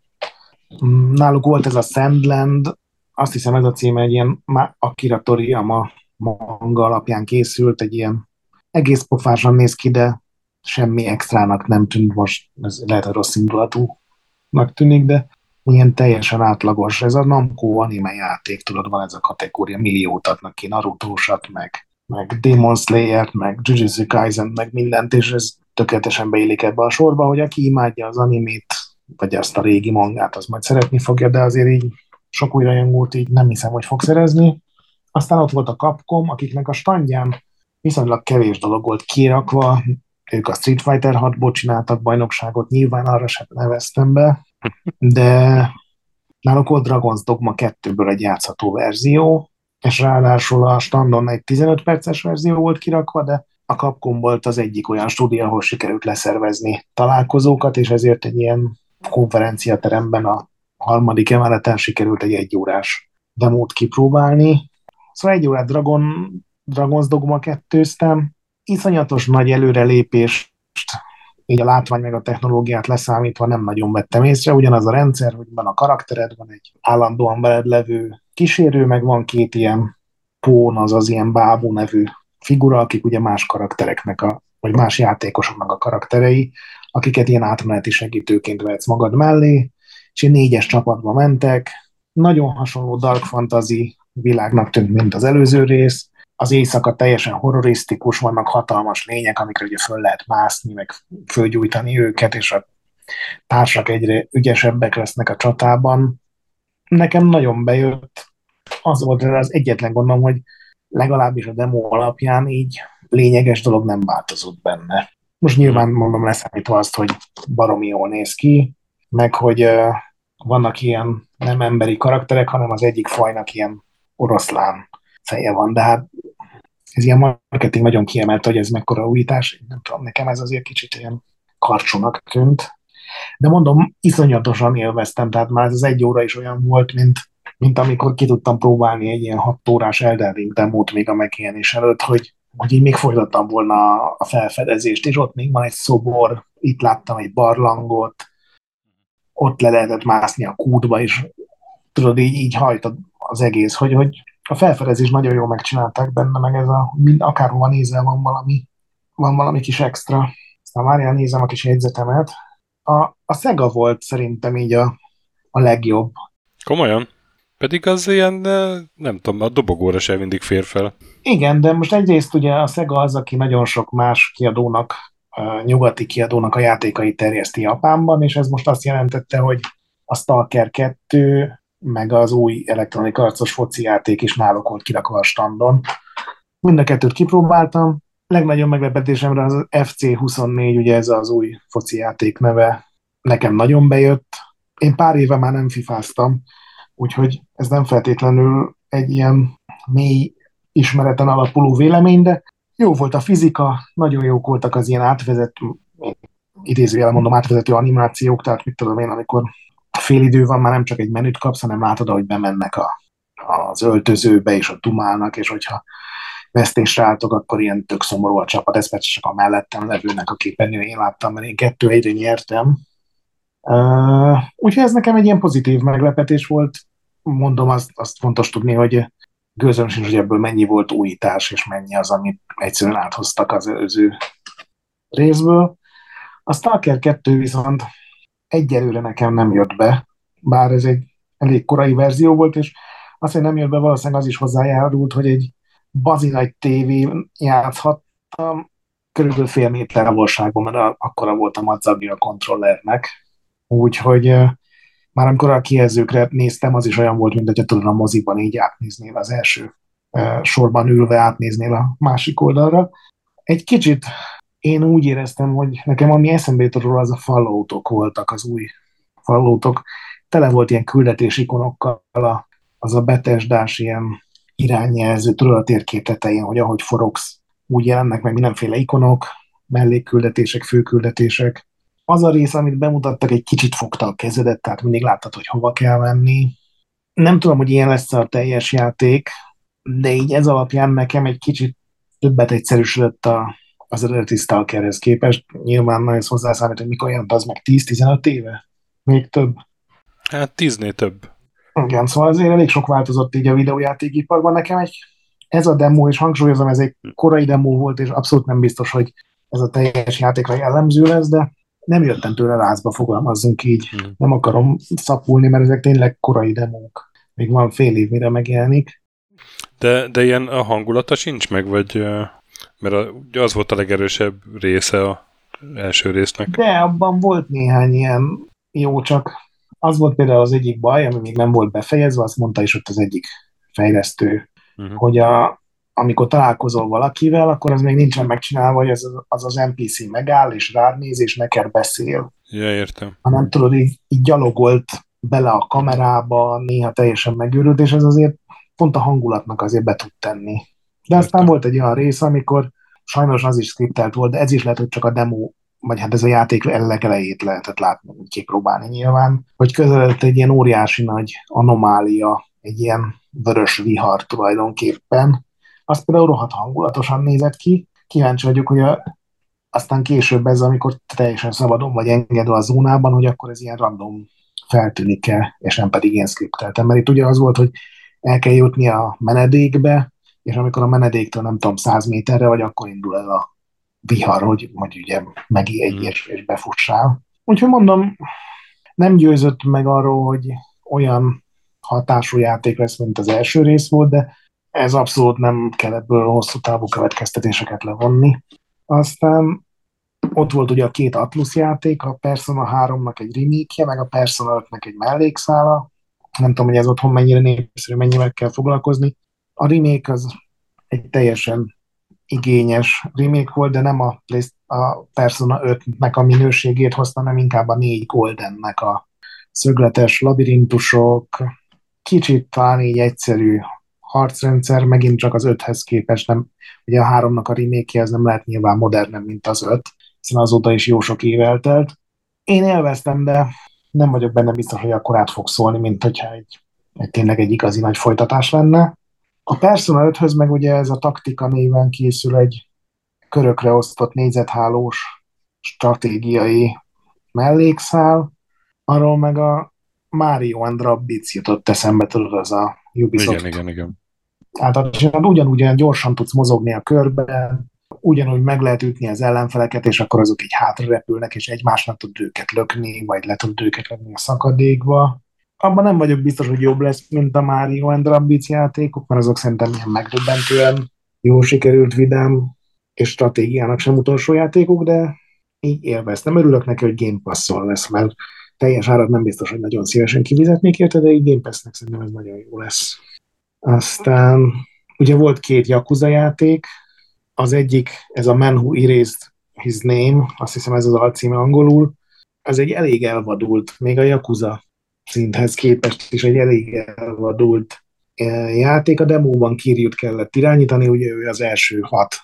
Náluk volt ez a Sandland, azt hiszem ez a cím egy ilyen Akira Toriyama manga alapján készült, egy ilyen egész pofásan néz ki, de semmi extrának nem tűnt most, ez lehet, hogy rossz indulatúnak tűnik, de ilyen teljesen átlagos. Ez a Namco anime játék, tudod, van ez a kategória, milliót adnak ki, naruto meg, meg Demon Slayer-t, meg Jujutsu Kaisen, meg mindent, és ez tökéletesen beillik ebbe a sorba, hogy aki imádja az animét, vagy azt a régi mangát, az majd szeretni fogja, de azért így sok új rajongót így nem hiszem, hogy fog szerezni. Aztán ott volt a Capcom, akiknek a standján viszonylag kevés dolog volt kirakva, ők a Street Fighter 6-ból csináltak bajnokságot, nyilván arra sem neveztem be, de náluk volt Dragon's Dogma 2-ből egy játszható verzió, és ráadásul a standon egy 15 perces verzió volt kirakva, de a Capcom volt az egyik olyan stúdió, ahol sikerült leszervezni találkozókat, és ezért egy ilyen konferenciateremben a harmadik emeleten sikerült egy egyórás demót kipróbálni. Szóval egy órát Dragon, Dragon's Dogma kettőztem, iszonyatos nagy előrelépést így a látvány meg a technológiát leszámítva nem nagyon vettem észre. Ugyanaz a rendszer, hogy van a karaktered, van egy állandóan veled levő kísérő, meg van két ilyen pón, az az ilyen bábú nevű figura, akik ugye más karaktereknek, a, vagy más játékosoknak a karakterei, akiket ilyen átmeneti segítőként vehetsz magad mellé, és én négyes csapatba mentek, nagyon hasonló Dark Fantasy világnak tűnt, mint az előző rész, az éjszaka teljesen horrorisztikus, vannak hatalmas lények, amikre ugye föl lehet mászni, meg fölgyújtani őket, és a társak egyre ügyesebbek lesznek a csatában. Nekem nagyon bejött, az volt az egyetlen gondom, hogy legalábbis a demo alapján így lényeges dolog nem változott benne. Most nyilván mondom leszámítva azt, hogy baromi jól néz ki, meg hogy uh, vannak ilyen nem emberi karakterek, hanem az egyik fajnak ilyen oroszlán feje van, de hát ez ilyen marketing nagyon kiemelt, hogy ez mekkora újítás, nem tudom, nekem ez azért kicsit ilyen karcsúnak tűnt. De mondom, iszonyatosan élveztem, tehát már ez az egy óra is olyan volt, mint mint amikor ki tudtam próbálni egy ilyen hat órás Elden Ring demót még a megjelenés előtt, hogy, hogy így még folytattam volna a felfedezést, és ott még van egy szobor, itt láttam egy barlangot, ott le lehetett mászni a kútba, és tudod, így, így hajtad az egész, hogy, hogy a felfedezés nagyon jól megcsinálták benne, meg ez a, mind, akárhova nézel, van valami, van valami kis extra. Aztán várjál, nézem a kis jegyzetemet. A, a Sega volt szerintem így a, a legjobb. Komolyan? Pedig az ilyen, nem tudom, a dobogóra sem mindig fér fel. Igen, de most egyrészt ugye a Sega az, aki nagyon sok más kiadónak, nyugati kiadónak a játékai terjeszti Japánban, és ez most azt jelentette, hogy a Stalker 2, meg az új elektronik arcos foci játék is náluk volt kirakva a standon. Mind a kettőt kipróbáltam. Legnagyobb meglepetésemre az FC24, ugye ez az új foci játék neve, nekem nagyon bejött. Én pár éve már nem fifáztam, úgyhogy ez nem feltétlenül egy ilyen mély ismereten alapuló vélemény, de jó volt a fizika, nagyon jók voltak az ilyen átvezető, idézőjelen mondom, átvezető animációk, tehát mit tudom én, amikor fél idő van, már nem csak egy menüt kapsz, hanem látod, hogy bemennek a, az öltözőbe, és ott dumálnak, és hogyha vesztésre álltok, akkor ilyen tök szomorú a csapat, ez persze csak a mellettem levőnek a képernyő, én láttam, mert én kettő egyre nyertem. Úgyhogy ez nekem egy ilyen pozitív meglepetés volt. Mondom, azt, azt fontos tudni, hogy gőzöm sincs, hogy ebből mennyi volt újítás, és mennyi az, amit egyszerűen áthoztak az előző részből. A Stalker 2 viszont egyelőre nekem nem jött be, bár ez egy elég korai verzió volt, és azt, hogy nem jött be, valószínűleg az is hozzájárult, hogy egy bazi nagy tévé játszhattam, körülbelül fél méter távolságban, mert akkora volt a madzagja a kontrollernek. Úgyhogy már amikor a kijelzőkre néztem, az is olyan volt, mint hogyha tudod a moziban így átnéznél az első sorban ülve átnéznél a másik oldalra. Egy kicsit én úgy éreztem, hogy nekem ami eszembe jutott róla, az a falloutok voltak, az új falloutok. Tele volt ilyen küldetés ikonokkal, a, az a betesdás ilyen irányjelző, tudod a térkép tetején, hogy ahogy forogsz, úgy jelennek meg mindenféle ikonok, mellékküldetések, főküldetések. Az a rész, amit bemutattak, egy kicsit fogta a kezedet, tehát mindig láttad, hogy hova kell menni. Nem tudom, hogy ilyen lesz a teljes játék, de így ez alapján nekem egy kicsit többet egyszerűsödött a, az eredeti Stalkerhez képest. Nyilván nagyon hozzászámít, hogy mikor jelent az meg 10-15 éve? Még több? Hát tíznél több. Igen, szóval azért elég sok változott így a videójátékiparban. Nekem egy, ez a demo, és hangsúlyozom, ez egy korai demo volt, és abszolút nem biztos, hogy ez a teljes játékra jellemző lesz, de nem jöttem tőle lázba, fogalmazzunk így. Hmm. Nem akarom szapulni, mert ezek tényleg korai demók. Még van fél év, mire megjelenik. De, de ilyen a hangulata sincs meg, vagy mert a, az volt a legerősebb része a első résznek. De abban volt néhány ilyen jó, csak az volt például az egyik baj, ami még nem volt befejezve, azt mondta is ott az egyik fejlesztő, uh-huh. hogy a, amikor találkozol valakivel, akkor az még nincsen megcsinálva, hogy az az, az NPC megáll, és rád néz, és neked beszél. Ja, értem. Hanem tudod, így, így gyalogolt bele a kamerába, néha teljesen megőrült, és ez azért pont a hangulatnak azért be tud tenni. De aztán volt egy olyan rész, amikor sajnos az is skriptelt volt, de ez is lehet, hogy csak a demo vagy hát ez a játék elejét lehetett látni, kipróbálni nyilván, hogy közeledett egy ilyen óriási nagy anomália, egy ilyen vörös vihar tulajdonképpen. Az például rohadt hangulatosan nézett ki. Kíváncsi vagyok, hogy a, aztán később ez, amikor teljesen szabadon vagy engedve a zónában, hogy akkor ez ilyen random feltűnik-e, és nem pedig ilyen skripteltem. Mert itt ugye az volt, hogy el kell jutni a menedékbe, és amikor a menedéktől nem tudom, száz méterre vagy, akkor indul el a vihar, hogy, hogy ugye megijedj hmm. és, és befussál. Úgyhogy mondom, nem győzött meg arról, hogy olyan hatású játék lesz, mint az első rész volt, de ez abszolút nem kell ebből hosszú távú következtetéseket levonni. Aztán ott volt ugye a két Atlus játék, a Persona 3-nak egy remake meg a Persona 5-nek egy mellékszála. Nem tudom, hogy ez otthon mennyire népszerű, mennyivel kell foglalkozni. A remake az egy teljesen igényes remake volt, de nem a, a Persona 5-nek a minőségét hozta, hanem inkább a négy Goldennek a szögletes labirintusok, kicsit talán így egyszerű harcrendszer, megint csak az öthez képest nem, ugye a háromnak a remake nem lehet nyilván modernebb, mint az öt, hiszen azóta is jó sok év eltelt. Én élveztem, de nem vagyok benne biztos, hogy akkor át fog szólni, mint hogyha egy, egy tényleg egy igazi nagy folytatás lenne. A Persona 5-höz meg ugye ez a taktika néven készül egy körökre osztott négyzethálós stratégiai mellékszál, arról meg a Mario and Rabbids jutott eszembe, tudod, az a Ubisoft. Igen, igen, igen. Hát ugyanúgy olyan gyorsan tudsz mozogni a körben, ugyanúgy meg lehet ütni az ellenfeleket, és akkor azok így hátra repülnek, és egymásnak tud őket lökni, vagy le tud őket lökni a szakadékba. Abban nem vagyok biztos, hogy jobb lesz, mint a Mario and Rabbids játékok, mert azok szerintem ilyen megdöbbentően jó sikerült, vidám és stratégiának sem utolsó játékok, de így élveztem. Örülök neki, hogy Game Pass-szal lesz, mert teljes árat nem biztos, hogy nagyon szívesen kivizetnék érte, de így Game Pass-nek szerintem ez nagyon jó lesz. Aztán ugye volt két Yakuza játék, az egyik, ez a Man Who Erased His Name, azt hiszem ez az alcíme angolul, ez egy elég elvadult, még a Yakuza szinthez képest is egy elég elvadult eh, játék. A demóban Kiryut kellett irányítani, ugye ő az első hat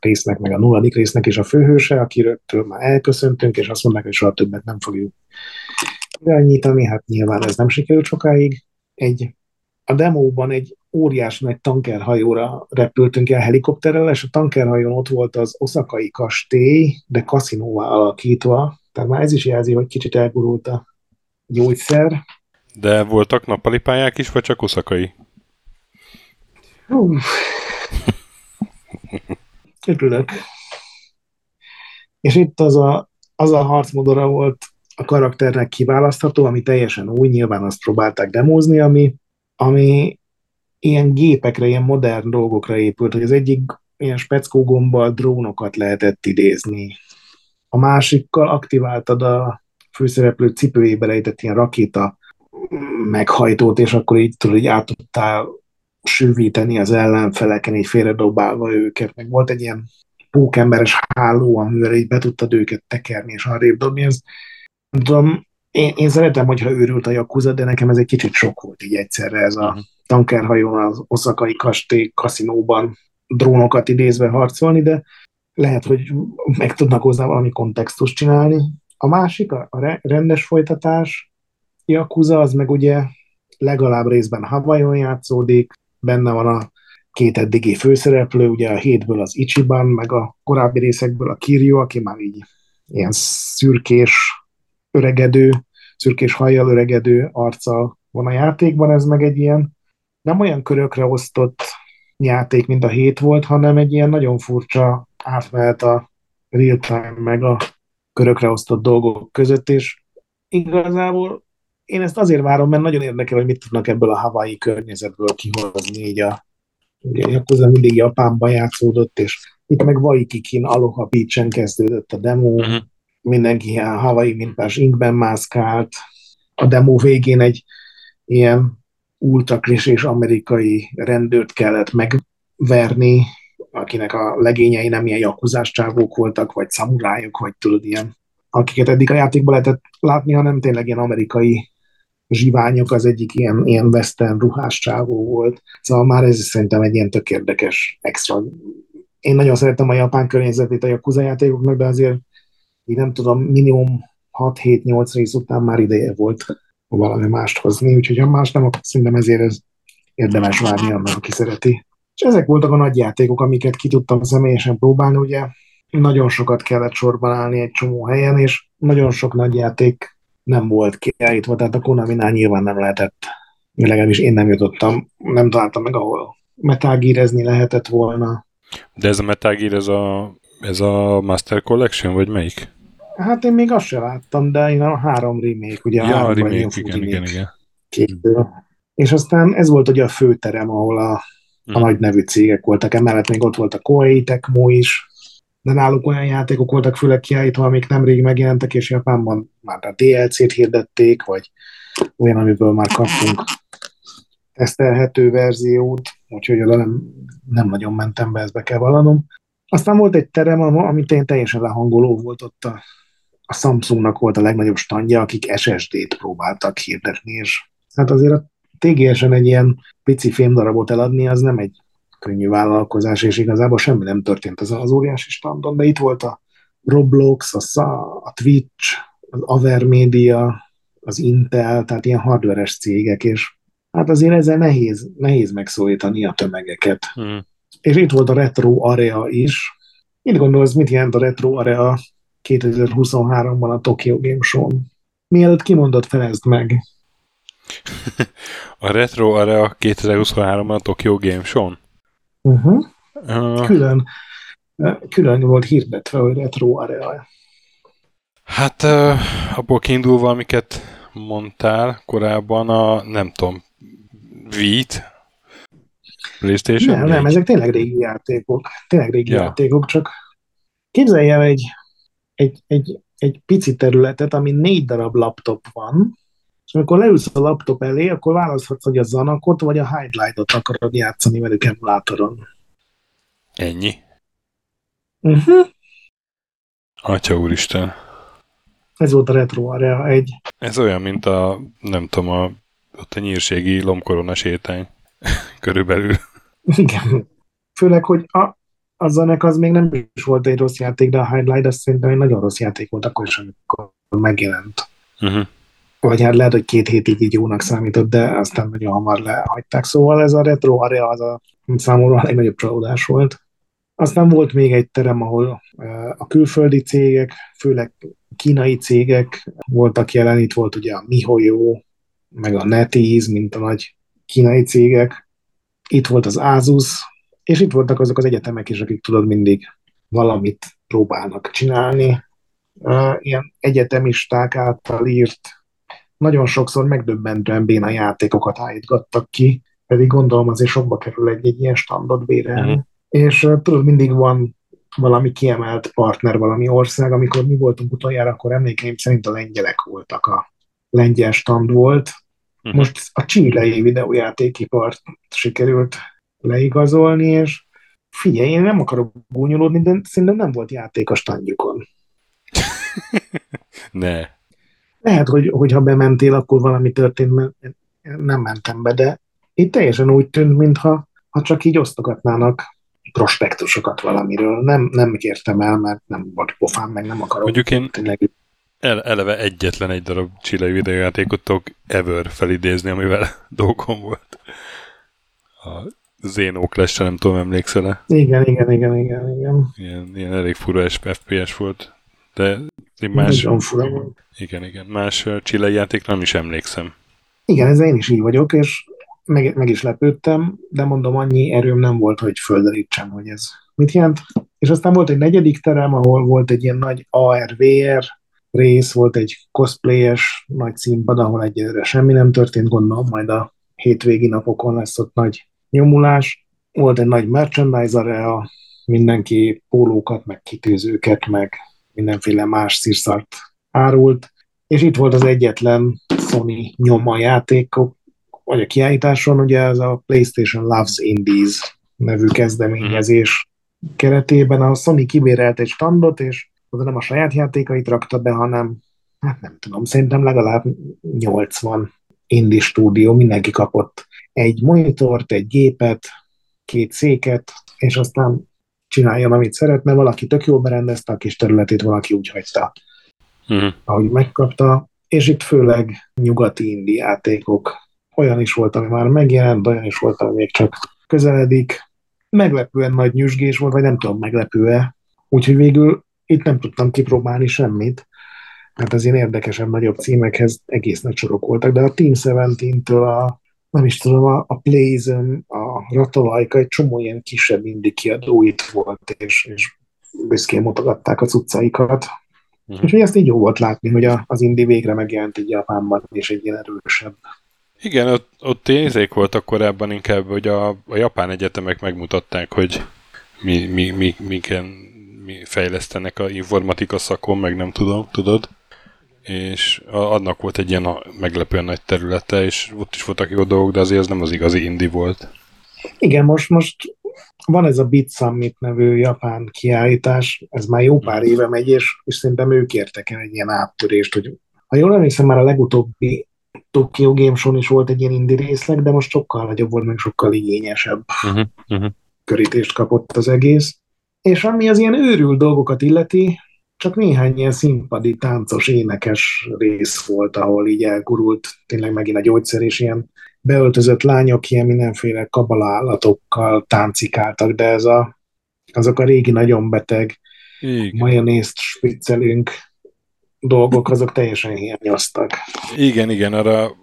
résznek, meg a nulladik résznek is a főhőse, akiről már elköszöntünk, és azt mondták, hogy soha többet nem fogjuk irányítani, hát nyilván ez nem sikerült sokáig. Egy, a demóban egy óriás nagy tankerhajóra repültünk el helikopterrel, és a tankerhajón ott volt az oszakai kastély, de kaszinóvá alakítva, tehát már ez is jelzi, hogy kicsit elgurult a gyógyszer. De voltak nappali pályák is, vagy csak oszakai? Uff. Örülök. És itt az a, az a harcmodora volt a karakternek kiválasztható, ami teljesen új, nyilván azt próbálták demózni, ami, ami ilyen gépekre, ilyen modern dolgokra épült, hogy az egyik ilyen speckó gombbal drónokat lehetett idézni. A másikkal aktiváltad a főszereplő cipőjébe rejtett ilyen rakéta meghajtót, és akkor így tudod, hogy át tudtál sűvíteni az ellenfeleken, így félredobálva őket, meg volt egy ilyen pókemberes háló, amivel így be tudtad őket tekerni és arrébb dobni, ez nem tudom, én, én szeretem, hogyha őrült a Yakuza, de nekem ez egy kicsit sok volt így egyszerre ez a uh-huh. tankerhajón az oszakai kastély kaszinóban drónokat idézve harcolni, de lehet, hogy meg tudnak hozzá valami kontextust csinálni. A másik, a rendes folytatás, Yakuza, az meg ugye legalább részben Hawaiion játszódik, benne van a két eddigi főszereplő, ugye a hétből az Ichiban, meg a korábbi részekből a Kiryu, aki már így ilyen szürkés, öregedő, szürkés hajjal öregedő arccal van a játékban, ez meg egy ilyen nem olyan körökre osztott játék, mint a hét volt, hanem egy ilyen nagyon furcsa átmehet a real-time meg a körökre osztott dolgok között, és igazából én ezt azért várom, mert nagyon érdekel, hogy mit tudnak ebből a Hawaii környezetből kihozni, így a ugye Yakuza mindig Japánban játszódott, és itt meg Waikikin Aloha Beach-en kezdődött a demo, uh-huh. mindenki ilyen Hawaii mintás inkben mászkált, a demo végén egy ilyen ultra és amerikai rendőrt kellett megverni, akinek a legényei nem ilyen jakuzás csávók voltak, vagy szamurájok, vagy tudod, ilyen, akiket eddig a játékban lehetett látni, hanem tényleg ilyen amerikai zsiványok, az egyik ilyen, ilyen western ruhás csávó volt. Szóval már ez szerintem egy ilyen tök érdekes extra. Én nagyon szeretem a japán környezetét a Yakuza játékoknak, de azért így nem tudom, minimum 6-7-8 rész után már ideje volt valami mást hozni, úgyhogy ha más nem, akkor szerintem ezért ez érdemes várni annak, aki szereti. És ezek voltak a nagy játékok, amiket ki tudtam személyesen próbálni, ugye nagyon sokat kellett sorban állni egy csomó helyen, és nagyon sok nagy játék nem volt kiállítva, tehát a Konami-nál nyilván nem lehetett, legalábbis én nem jutottam, nem találtam meg, ahol metágírezni lehetett volna. De ez a Metal Gear, ez a, ez a Master Collection, vagy melyik? Hát én még azt sem láttam, de én a három remake, ugye ja, a remake, igen, remake igen, igen. Képből. És aztán ez volt ugye a főterem, ahol a, a hmm. nagy nevű cégek voltak, emellett még ott volt a Koei Tecmo is, de náluk olyan játékok voltak főleg kiállítva, amik nemrég megjelentek, és Japánban már a DLC-t hirdették, vagy olyan, amiből már kaptunk tesztelhető verziót, úgyhogy oda nem, nem nagyon mentem be, ezt be kell vallanom. Aztán volt egy terem, amit én teljesen lehangoló volt ott a, a Samsungnak volt a legnagyobb standja, akik SSD-t próbáltak hirdetni, és hát azért a TGS-en egy ilyen pici fémdarabot eladni, az nem egy könnyű vállalkozás, és igazából semmi nem történt az, az óriási standon, de itt volt a Roblox, a, a Twitch, az Avermedia, az Intel, tehát ilyen hardveres cégek, és hát azért ezzel nehéz, nehéz megszólítani a tömegeket. Hmm. És itt volt a Retro Area is. Mit gondolsz, mit jelent a Retro Area 2023-ban a Tokyo Game Show-n? Mielőtt kimondott, felezd meg. A Retro Area 2023-ban a Tokyo Game Show-n? Uh-huh. Uh, külön, külön volt hirdetve, hogy retro area. Hát uh, abból kiindulva, amiket mondtál korábban a, nem tudom, Vít, PlayStation Nem, nem, ezek tényleg régi játékok. Tényleg régi Ja. játékok, csak képzelj el egy, egy, egy, egy pici területet, ami négy darab laptop van, és amikor leülsz a laptop elé, akkor választhatsz, hogy a Zanakot vagy a Highlight-ot akarod játszani velük emulátoron. Ennyi. Uh-huh. Atya úristen. Ez volt a Retro Area egy. Ez olyan, mint a, nem tudom, a, ott a nyírségi lomkorona sétány. [laughs] Körülbelül. Igen. Főleg, hogy a, a Zanek az még nem is volt egy rossz játék, de a Highlight az szerintem egy nagyon rossz játék volt akkor is, amikor megjelent. Uh-huh. Vagy hát lehet, hogy két hétig így jónak számított, de aztán nagyon hamar lehagyták. Szóval ez a retro area az a számomra a legnagyobb csalódás volt. Aztán volt még egy terem, ahol a külföldi cégek, főleg kínai cégek voltak jelen, itt volt ugye a MiHoYo, meg a NetEase, mint a nagy kínai cégek. Itt volt az Asus, és itt voltak azok az egyetemek is, akik tudod mindig valamit próbálnak csinálni. Ilyen egyetemisták által írt nagyon sokszor megdöbbentően béna játékokat állítgattak ki, pedig gondolom azért sokba kerül egy, egy ilyen standot bérelni. Mhm. És tudod, mindig van valami kiemelt partner, valami ország. Amikor mi voltunk utoljára, akkor emlékeim szerint a lengyelek voltak, a lengyel stand volt. Mhm. Most a csílei videójátékipart sikerült leigazolni, és figyelj, én nem akarok gúnyolódni, de szerintem nem volt játék a standjukon. [laughs] Ne. Lehet, hogy, hogyha bementél, akkor valami történt, mert nem mentem be, de itt teljesen úgy tűnt, mintha ha csak így osztogatnának prospektusokat valamiről. Nem, nem kértem el, mert nem volt pofám, meg nem akarok. Mondjuk én Tényleg, el, eleve egyetlen egy darab chilei videójátékot tudok ever felidézni, amivel [laughs] dolgom volt. A Xenoclash, nem tudom, emlékszel-e? igen, igen, igen, igen, igen. Ilyen, ilyen elég fura FPS volt. De én más, Nagyon igen, igen, más chilei játékra nem is emlékszem. Igen, ez én is így vagyok, és meg, meg is lepődtem, de mondom, annyi erőm nem volt, hogy földerítsem, hogy ez mit jelent. És aztán volt egy negyedik terem, ahol volt egy ilyen nagy ARVR rész, volt egy cosplayes nagy színpad, ahol egyelőre semmi nem történt, gondolom, majd a hétvégi napokon lesz ott nagy nyomulás. Volt egy nagy merchandise area, mindenki pólókat, meg kitűzőket, meg mindenféle más szírszart árult, és itt volt az egyetlen Sony nyoma játékok, vagy a kiállításon, ugye ez a PlayStation Loves Indies nevű kezdeményezés keretében. A Sony kibérelt egy standot, és oda nem a saját játékait rakta be, hanem hát nem tudom, szerintem legalább 80 indie stúdió, mindenki kapott egy monitort, egy gépet, két széket, és aztán csináljon, amit szeretne, valaki tök jól berendezte a kis területét, valaki úgy hagyta, Uh-huh. ahogy megkapta, és itt főleg nyugati indi játékok. Olyan is volt, ami már megjelent, olyan is volt, ami még csak közeledik. Meglepően nagy nyüzsgés volt, vagy nem tudom, meglepő-e. Úgyhogy végül itt nem tudtam kipróbálni semmit, mert az ilyen érdekesebb, nagyobb címekhez egész nagy sorok voltak, de a Team 17-től a nem is tudom, a, a Blazon, a Ratalajka, egy csomó ilyen kisebb indi kiadó itt volt, és, és büszkén mutogatták a cuccaikat. Mhm. Úgyhogy ezt így jó volt látni, hogy a, az indi végre megjelent így Japánban, és egy ilyen erősebb. Igen, ott, ott érzék voltak korábban inkább, hogy a, a japán egyetemek megmutatták, hogy mi, mi, mi, miken mi fejlesztenek a informatika szakon, meg nem tudom, tudod? És annak volt egy ilyen a- meglepően nagy területe, és ott is voltak jó dolgok, de azért az nem az igazi indi volt. Igen, most, most van ez a Beat Summit nevű japán kiállítás, ez már jó pár éve megy, és, és szerintem ők értek el egy ilyen áttörést, hogy ha jól emlékszem, már a legutóbbi Tokyo Game Show is volt egy ilyen indi részleg, de most sokkal nagyobb volt, meg sokkal igényesebb Uh-huh, uh-huh. körítést kapott az egész. És ami az ilyen őrült dolgokat illeti, csak néhány ilyen színpadi, táncos, énekes rész volt, ahol így elgurult tényleg megint a gyógyszer, és ilyen beöltözött lányok ilyen mindenféle kabala táncikáltak, de ez a, azok a régi nagyon beteg Igen. majonézt spiccelünk dolgok, azok teljesen hiányoztak. igen, igen, arra,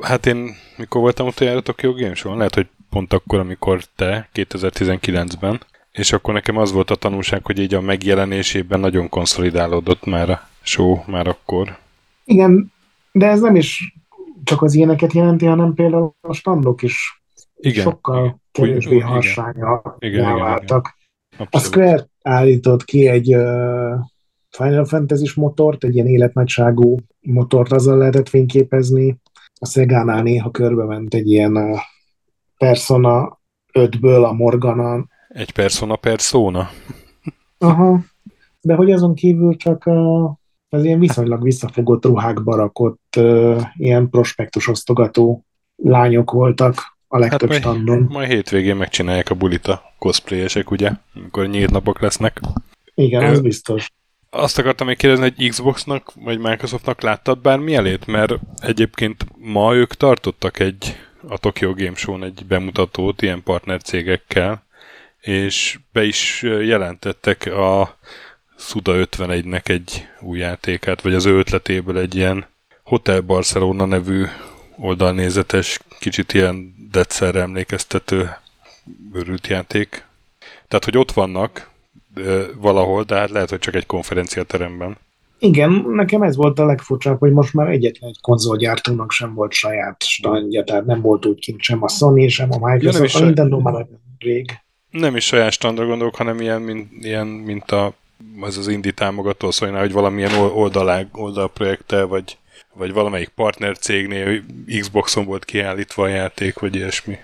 hát én mikor voltam utoljára Tokyo Game Show? Lehet, hogy pont akkor, amikor te, 2019-ben, és akkor nekem az volt a tanulság, hogy így a megjelenésében nagyon konszolidálódott már a show, már akkor. Igen, De ez nem is csak az ilyeneket jelenti, hanem például a standok is Igen. sokkal kevésbé harsányra igen, váltak. A. Square állított ki egy uh, Final fantasy motort, egy ilyen életnagyságú motort, azzal lehetett fényképezni. A Szegánál néha körbement egy ilyen uh, Persona 5-ből a Morgana. Egy persona persona. Aha. De hogy azon kívül csak az ilyen viszonylag visszafogott ruhákba rakott uh, ilyen prospektus osztogató lányok voltak a legtöbb majd- standon. Majd hétvégén megcsinálják a bulita cosplayesek, ugye? Amikor nyílt napok lesznek. Igen, az biztos. Azt akartam még kérdezni, hogy Xboxnak vagy Microsoftnak láttad bármi elét? Mert egyébként ma ők tartottak egy a Tokyo Game Show-n egy bemutatót ilyen partnercégekkel, és be is jelentettek a Suda 51-nek egy új játékát, vagy az ő ötletéből egy ilyen Hotel Barcelona nevű oldalnézetes, kicsit ilyen Deadszerre emlékeztető őrült játék. Tehát, hogy ott vannak valahol, de hát lehet, hogy csak egy konferenciateremben. Igen, nekem ez volt a legfurcsább, hogy most már egyetlen egy konzolgyártónak sem volt saját standja, tehát nem volt úgy kint sem a Sony, sem a Ja, Microsoft, a saj- Nintendo már rég. Nem is saját standra gondolok, hanem ilyen, mint, ilyen, mint a, az az indie támogató szólnál, hogy valamilyen ol- oldalág, oldalprojekttel, vagy, vagy valamelyik partnercégnél Xboxon volt kiállítva a játék, vagy ilyesmi.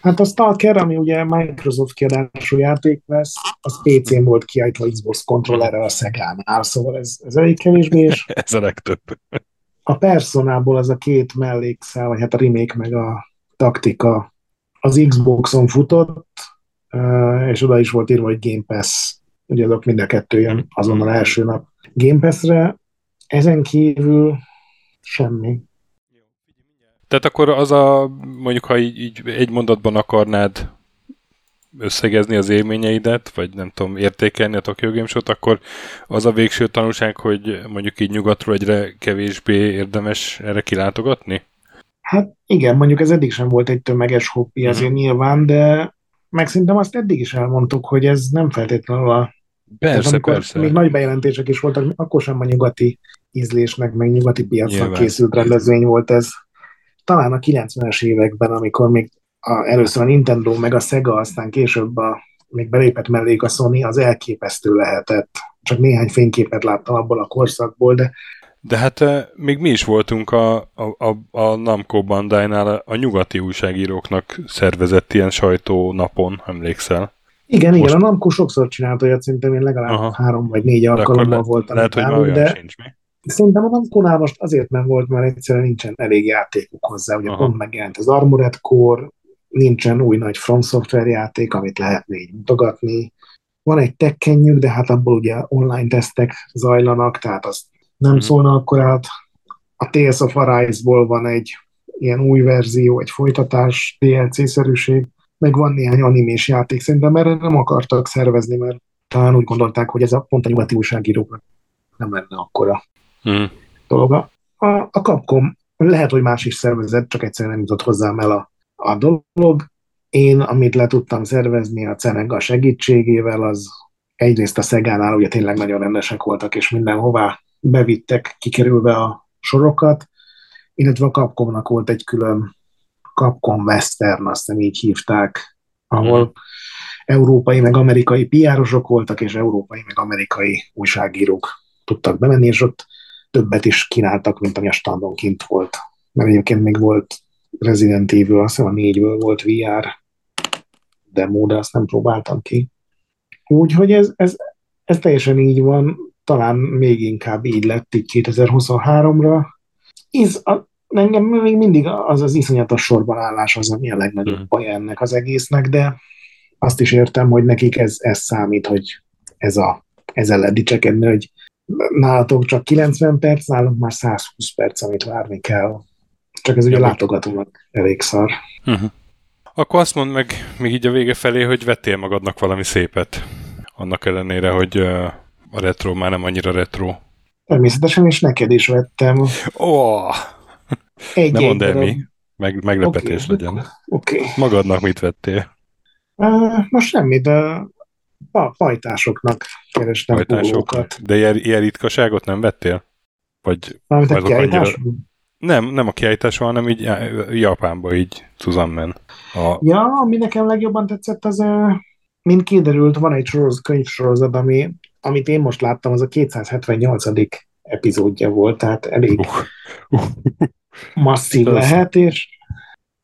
Hát a Stalker, ami ugye Microsoft kiadású játék lesz, az PC-n volt kiállítva Xbox kontrollerrel a Szegánál, szóval ez, ez elég kevésbé, és [laughs] Ez a legtöbb. a Personából az a két mellékszál, vagy hát a remake meg a taktika az Xboxon futott, és oda is volt írva, hogy Game Pass, ugye azok mind a kettő jön azonnal első nap Game Pass-re. Ezen kívül semmi. Tehát akkor az a, mondjuk ha így, így egy mondatban akarnád összegezni az élményeidet, vagy nem tudom, értékelni a Tokyo Game Show-t, akkor az a végső tanulság, hogy mondjuk így nyugatról egyre kevésbé érdemes erre kilátogatni? Hát igen, mondjuk ez eddig sem volt egy tömeges hobbi azért nyilván, de meg szerintem azt eddig is elmondtuk, hogy ez nem feltétlenül a Tehát Persze, amikor persze. még nagy bejelentések is voltak, akkor sem a nyugati ízlésnek, meg nyugati piacnak Nyilván. készült rendezvény volt ez. Talán a 90-es években, amikor még a, először a Nintendo, meg a Sega, aztán később a, még belépett mellék a Sony, az elképesztő lehetett. Csak néhány fényképet láttam abból a korszakból, de De hát eh, még mi is voltunk a, a, a, a Namco Bandai-nál a, nyugati újságíróknak szervezett ilyen sajtónapon, emlékszel? igen, Most- igen, a Namco sokszor csinált olyat, szerintem én legalább Aha. három vagy négy alkalommal le, voltam. lehet, hogy már olyan de sincs mi. Szerintem a Namco-nál most azért nem volt, mert egyszerűen nincsen elég játékuk hozzá. Ugye Aha. pont megjelent az Armored Core, nincsen új nagy From Software játék, amit lehetne így mutogatni. Van egy tekkenjük, de hát abból ugye online tesztek zajlanak, tehát azt nem Mhm. szólna akkor át. A Tales of Arise-ból van egy ilyen új verzió, egy folytatás, DLC-szerűség, meg van néhány animés játék. Szerintem erre nem akartak szervezni, mert talán úgy gondolták, hogy ez a pont a nyugati újságíróknak nem lenne akkora Mm. dolga. A, a Capcom lehet, hogy más is szervezett, csak egyszerűen nem jutott hozzám el a, a dolog. Én, amit le tudtam szervezni a Cenega segítségével, az egyrészt a Szegánál ugye tényleg nagyon rendesek voltak, és mindenhová bevittek, kikerülve a sorokat, illetve a Capcomnak volt egy külön Capcom Western, azt hiszem így hívták, ahol Mhm. európai meg amerikai piárosok voltak, és európai meg amerikai újságírók tudtak bemenni, és ott többet is kínáltak, mint ami a standon kint volt. Mert egyébként még volt Resident Evil, azt hiszem a négyből volt VR demo, de azt nem próbáltam ki. Úgyhogy ez, ez, ez teljesen így van, talán még inkább így lett így 2023-ra. Ez a, engem még mindig az az iszonyatos sorban állás az, ami a legnagyobb Mhm. baj ennek az egésznek, de azt is értem, hogy nekik ez, ez számít, hogy ez a, ezzel lehet dicsekedni, hogy nálatok csak 90 perc, nálunk már 120 perc, amit várni kell. Csak ez ugye Ja, látogatónak elég szar. Uh-huh. Akkor azt mondd meg még így a vége felé, hogy vettél magadnak valami szépet. Annak ellenére, hogy uh, a retro már nem annyira retro. Természetesen, és neked is vettem oh, egy nem mondd el mi. Meg, meglepetés Oké. legyen. Oké. Okay. Magadnak mit vettél? Uh, most semmi, de pa- pajtásoknak kerestem Hajtások? pólókat. De ilyen, ilyen ritkaságot nem vettél? Vagy Mármint azok annyira-? Nem, nem a kiállítás, hanem így Japánba így Suzanne a... Ja, ami nekem legjobban tetszett, az, mint kiderült, van egy soroz, könyvsorozat, ami, amit én most láttam, az a 278. epizódja volt, tehát elég uh. Uh. masszív lehet, és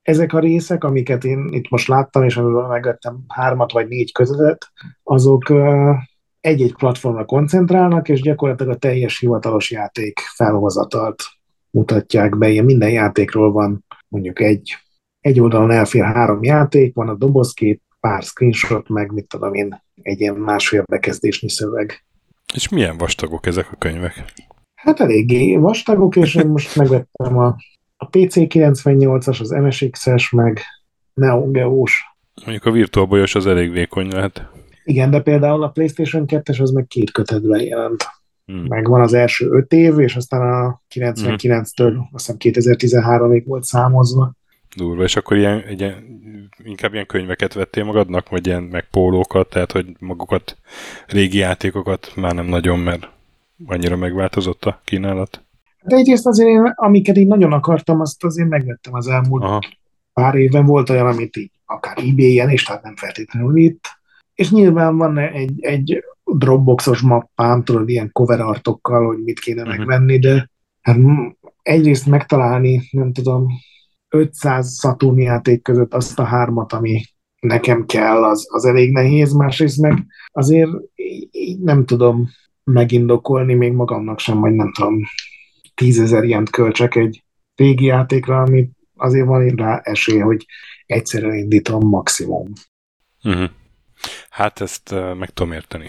ezek a részek, amiket én itt most láttam, és amivel megvettem hármat vagy négy között, azok egy-egy platformra koncentrálnak, és gyakorlatilag a teljes hivatalos játék felhozatalt mutatják be. Ilyen minden játékról van mondjuk egy, egy oldalon elfér három játék, van a dobozkép, pár screenshot, meg mit tudom én, egy ilyen másfél bekezdésnyi szöveg. És milyen vastagok ezek a könyvek? Hát eléggé vastagok, és én most megvettem a, a PC98-as, az MSX-es, meg Neo Geo-s. Mondjuk a Virtual Boy-os az elég vékony lehet. Igen, de például a PlayStation 2-es az meg két kötetben jelent. Hmm. Meg van az első öt év, és aztán a 99-től hmm. azt hiszem 2013-ig volt számozva. Durva, és akkor ilyen, ilyen, inkább ilyen könyveket vettél magadnak, vagy ilyen meg pólókat, tehát hogy magukat, régi játékokat már nem nagyon, mert annyira megváltozott a kínálat? De egyrészt azért én, amiket én nagyon akartam, azt azért megvettem az elmúlt Aha. pár évben. Volt olyan, amit így akár ebay-en is, tehát nem feltétlenül itt. És nyilván van egy, egy Dropboxos mappám, tudod, ilyen cover artokkal, hogy mit kéne uh-huh. megvenni, de hát egyrészt megtalálni, nem tudom, 500 Saturn játék között azt a hármat, ami nekem kell, az, az elég nehéz, másrészt meg azért nem tudom megindokolni még magamnak sem, hogy nem tudom, tízezer ilyent költsek egy régi játékra, ami azért van rá esély, hogy egyszerűen indítom maximum. Uh-huh. Hát ezt uh, meg tudom érteni.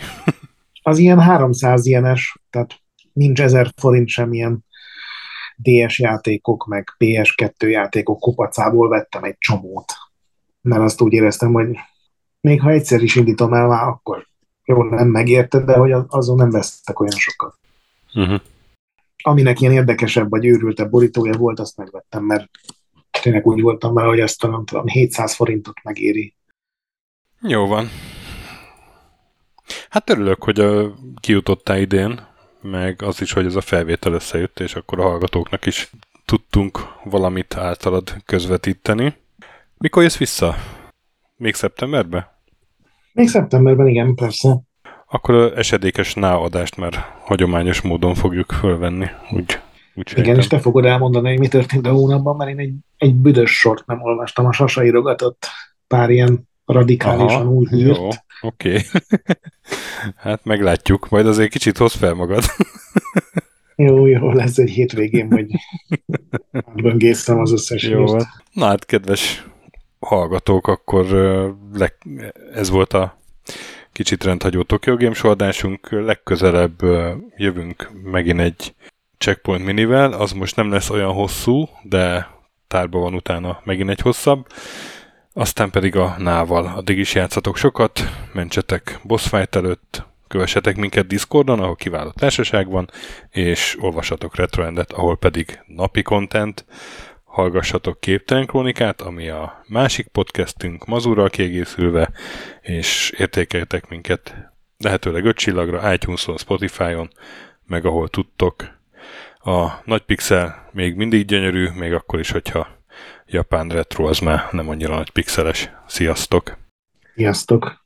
az ilyen 300 ilyenes, tehát nincs 1000 forint sem ilyen DS játékok, meg PS2 játékok kupacából vettem egy csomót. Mert azt úgy éreztem, hogy még ha egyszer is indítom el, már akkor jó, nem megérted, de hogy azon nem vesztek olyan sokat. Uh-huh. Aminek ilyen érdekesebb vagy őrültebb borítója volt, azt megvettem, mert tényleg úgy voltam vele, hogy ezt nem tudom, 700 forintot megéri. Jó van. Hát örülök, hogy a, kijutottál idén, meg az is, hogy ez a felvétel összejött, és akkor a hallgatóknak is tudtunk valamit általad közvetíteni. Mikor jössz vissza? Még szeptemberben? Még szeptemberben, igen, persze. Akkor a esedékes náadást már hagyományos módon fogjuk fölvenni, úgy, úgy Igen, és te fogod elmondani, hogy mi történt a hónapban, mert én egy, egy büdös sort nem olvastam, a Sasa írogatott pár ilyen radikálisan Aha, új hírt. Jó, oké. Okay. [laughs] hát meglátjuk, majd azért kicsit hozz fel magad. [laughs] jó, jó, lesz egy hétvégén, hogy [laughs] böngésztem az összes jó, hírt. Na hát, kedves hallgatók, akkor ez volt a kicsit rendhagyó Tokyo Games adásunk. Legközelebb jövünk megint egy Checkpoint minivel, az most nem lesz olyan hosszú, de tárba van utána megint egy hosszabb. Aztán pedig a nával addig is játszatok sokat, mentsetek boss fight előtt, kövessetek minket Discordon, ahol kiváló társaság van, és olvassatok Retroendet, ahol pedig napi content, hallgassatok Képtelen Krónikát, ami a másik podcastünk mazurral kiegészülve, és értékeljetek minket lehetőleg 5 csillagra iTunes-on, Spotify-on, meg ahol tudtok. A nagy pixel még mindig gyönyörű, még akkor is, hogyha japán retro az már nem annyira nagy pixeles. Sziasztok! Sziasztok!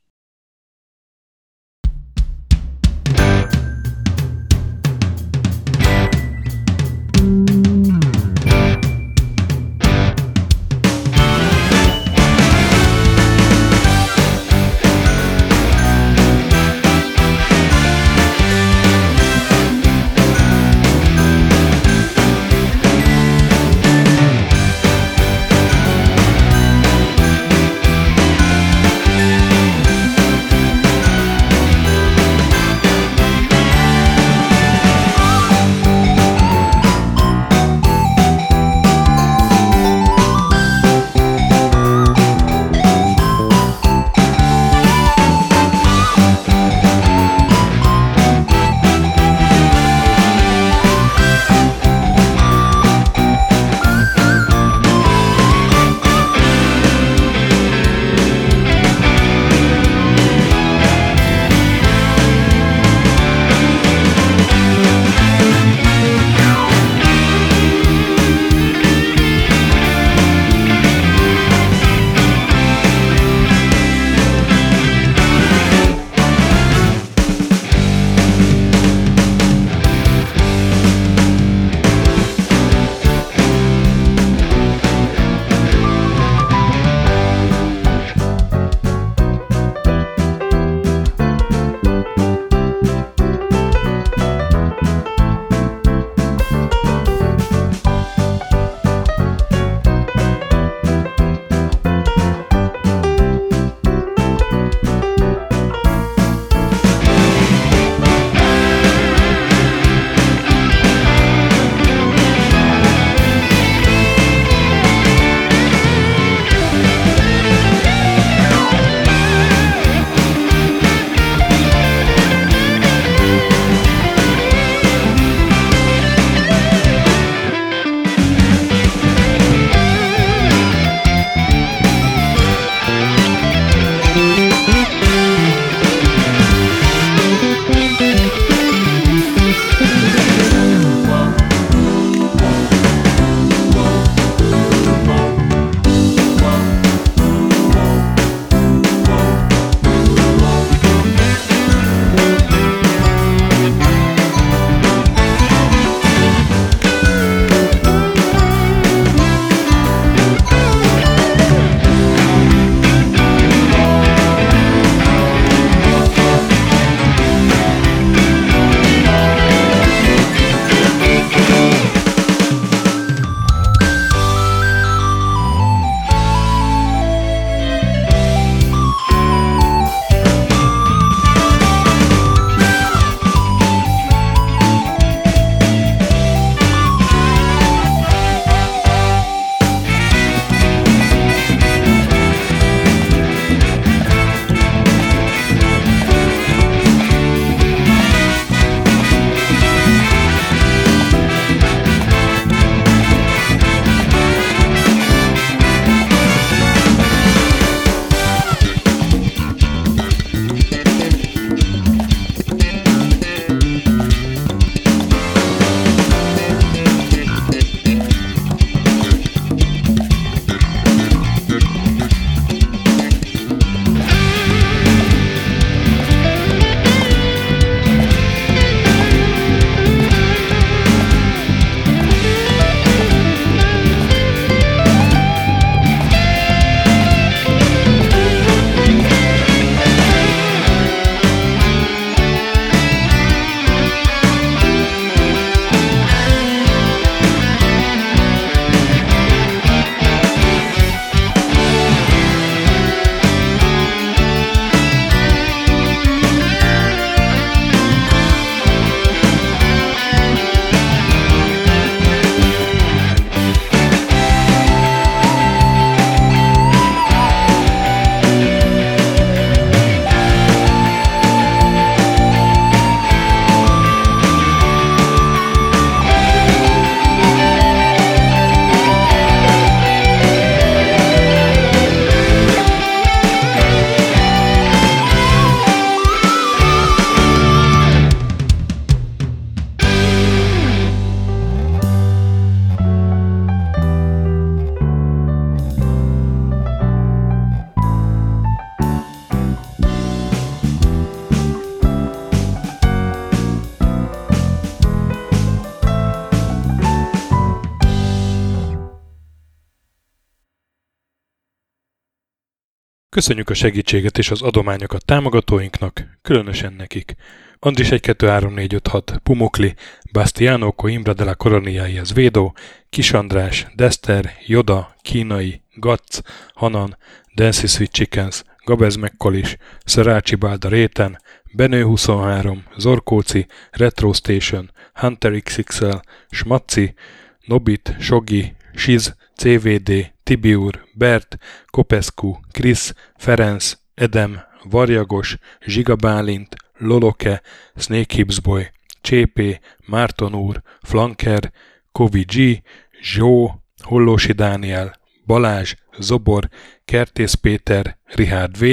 Köszönjük a segítséget és az adományokat támogatóinknak, különösen nekik. Andris 1 2 3 4 5 6 Pumukli, Bastiano Coimbra de la Coroniaihez Védó, Kis András, Dester, Joda, Kínai, Gatz, Hanan, Dancy Sweet Chickens, Gabez Mekkolis, Szarácsi Bálda Réten, Benő 23, Zorkóci, Retro Station, Hunter XXL, Smaci, Nobit, Sogi, Siz, CVD, Tibiur, Bert, Kopescu, Krisz, Ferenc, Edem, Varjagos, Zsiga Bálint, Loloke, Snake Hips Boy, Csépé, Márton úr, Flanker, Kovi G, Zsó, Hollósi Dániel, Balázs, Zobor, Kertész Péter, Rihárd V,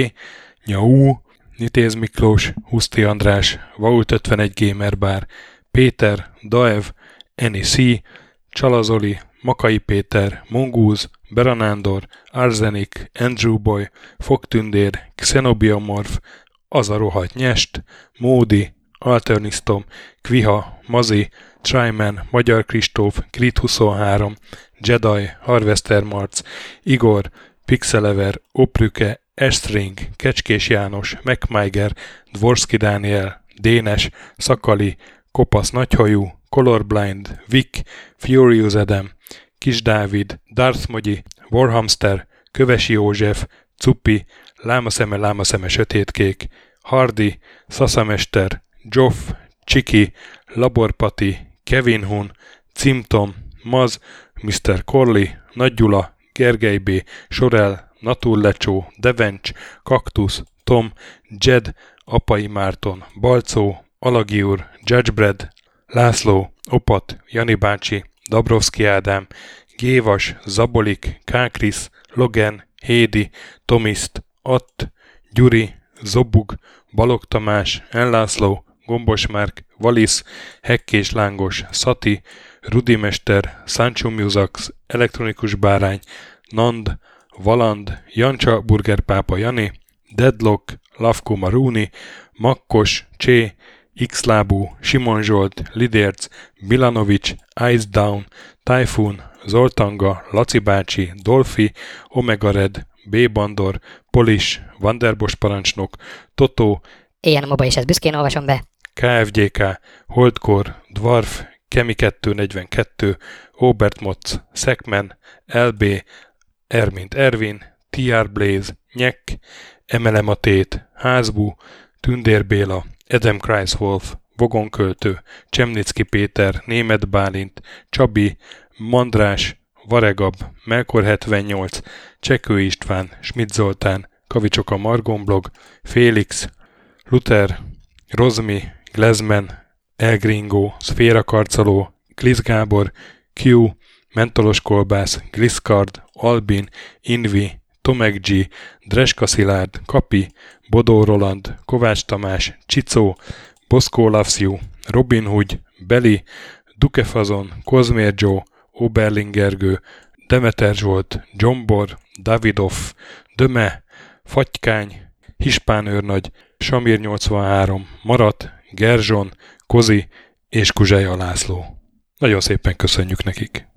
Nyau, Nitéz Miklós, Huszti András, Vault 51 Gamer Bar, Péter, Daev, Eni C, Csalazoli, Makai Péter, Mongúz, Beranándor, Arzenik, Andrew Boy, Fogtündér, Xenobiomorph, Az a rohadt nyest, Módi, Alternisztom, Kviha, Mazi, Tryman, Magyar Kristóf, Grit 23, Jedi, Harvester Marc, Igor, Pixelever, Oprüke, Estring, Kecskés János, MacMiger, Dvorski Dániel, Dénes, Szakali, Kopasz Nagyhajú, Colorblind, Vic, Furious Adam, Kis Dávid, Darth Mogyi, Warhamster, Kövesi József, Cuppi, Lámaszeme, Lámaszeme Sötétkék, Hardy, Szaszamester, Joff, Csiki, Laborpati, Kevin Hun, Cimtom, Maz, Mr. Corley, Nagy Gyula, Gergely B., Sorel, Naturlecsó, Devencs, Kaktusz, Tom, Jed, Apai Márton, Balcó, Alagi úr, Judgebred, László, Opat, Jani bácsi, Dabrowski Ádám, Gévas, Zabolik, Kákris, Logan, Hédi, Tomiszt, Att, Gyuri, Zobug, Balog Tamás, Enlászló, Gombos Márk, Valisz, Hekkés Lángos, Szati, Rudimester, Sancho Musax, Elektronikus Bárány, Nand, Valand, Jancsa Burgerpápa Jani, Deadlock, Lavko Maruni, Makkos, Csé, Xlábú, Simon Zsolt, Lidérc, Bilanovic, Ice Down, Typhoon, Zoltanga, Laci bácsi, Dolfi, Omega Red, B. Bandor, Polis, Vanderbos parancsnok, Totó, Éjjel a moba és ezt büszkén olvasom be. KFGK, Holdkor, Dwarf, Kemi 242, Obert Motz, Szekmen, LB, Ermint Ervin, TR Blaze, Nyek, Emelematét, Házbú, Tündér Béla, Adam Kreiswolf, Vogonköltő, Csemnicki Péter, Német Bálint, Csabi, Mandrás, Varegab, Melkor 78, Csekő István, Schmidt Zoltán, Kavicsok a Margonblog, Félix, Luther, Rozmi, Glezmen, Elgringo, Szféra Karcoló, Glisz Gábor, Q, Mentolos Kolbász, Gliscard, Albin, Invi, Tomek G, Dreska Szilárd, Kapi, Bodó Roland, Kovács Tamás, Csicó, Boszkó Lavsziu, Robin Hood, Beli, Dukefazon, Kozmér Joe, Oberlingergő, Demeter Zsolt, Gyombor, Davidov, Döme, Fatykány, Hispán őrnagy, Samir 83, Marat, Gerzson, Kozi és Kuzseja László. Nagyon szépen köszönjük nekik!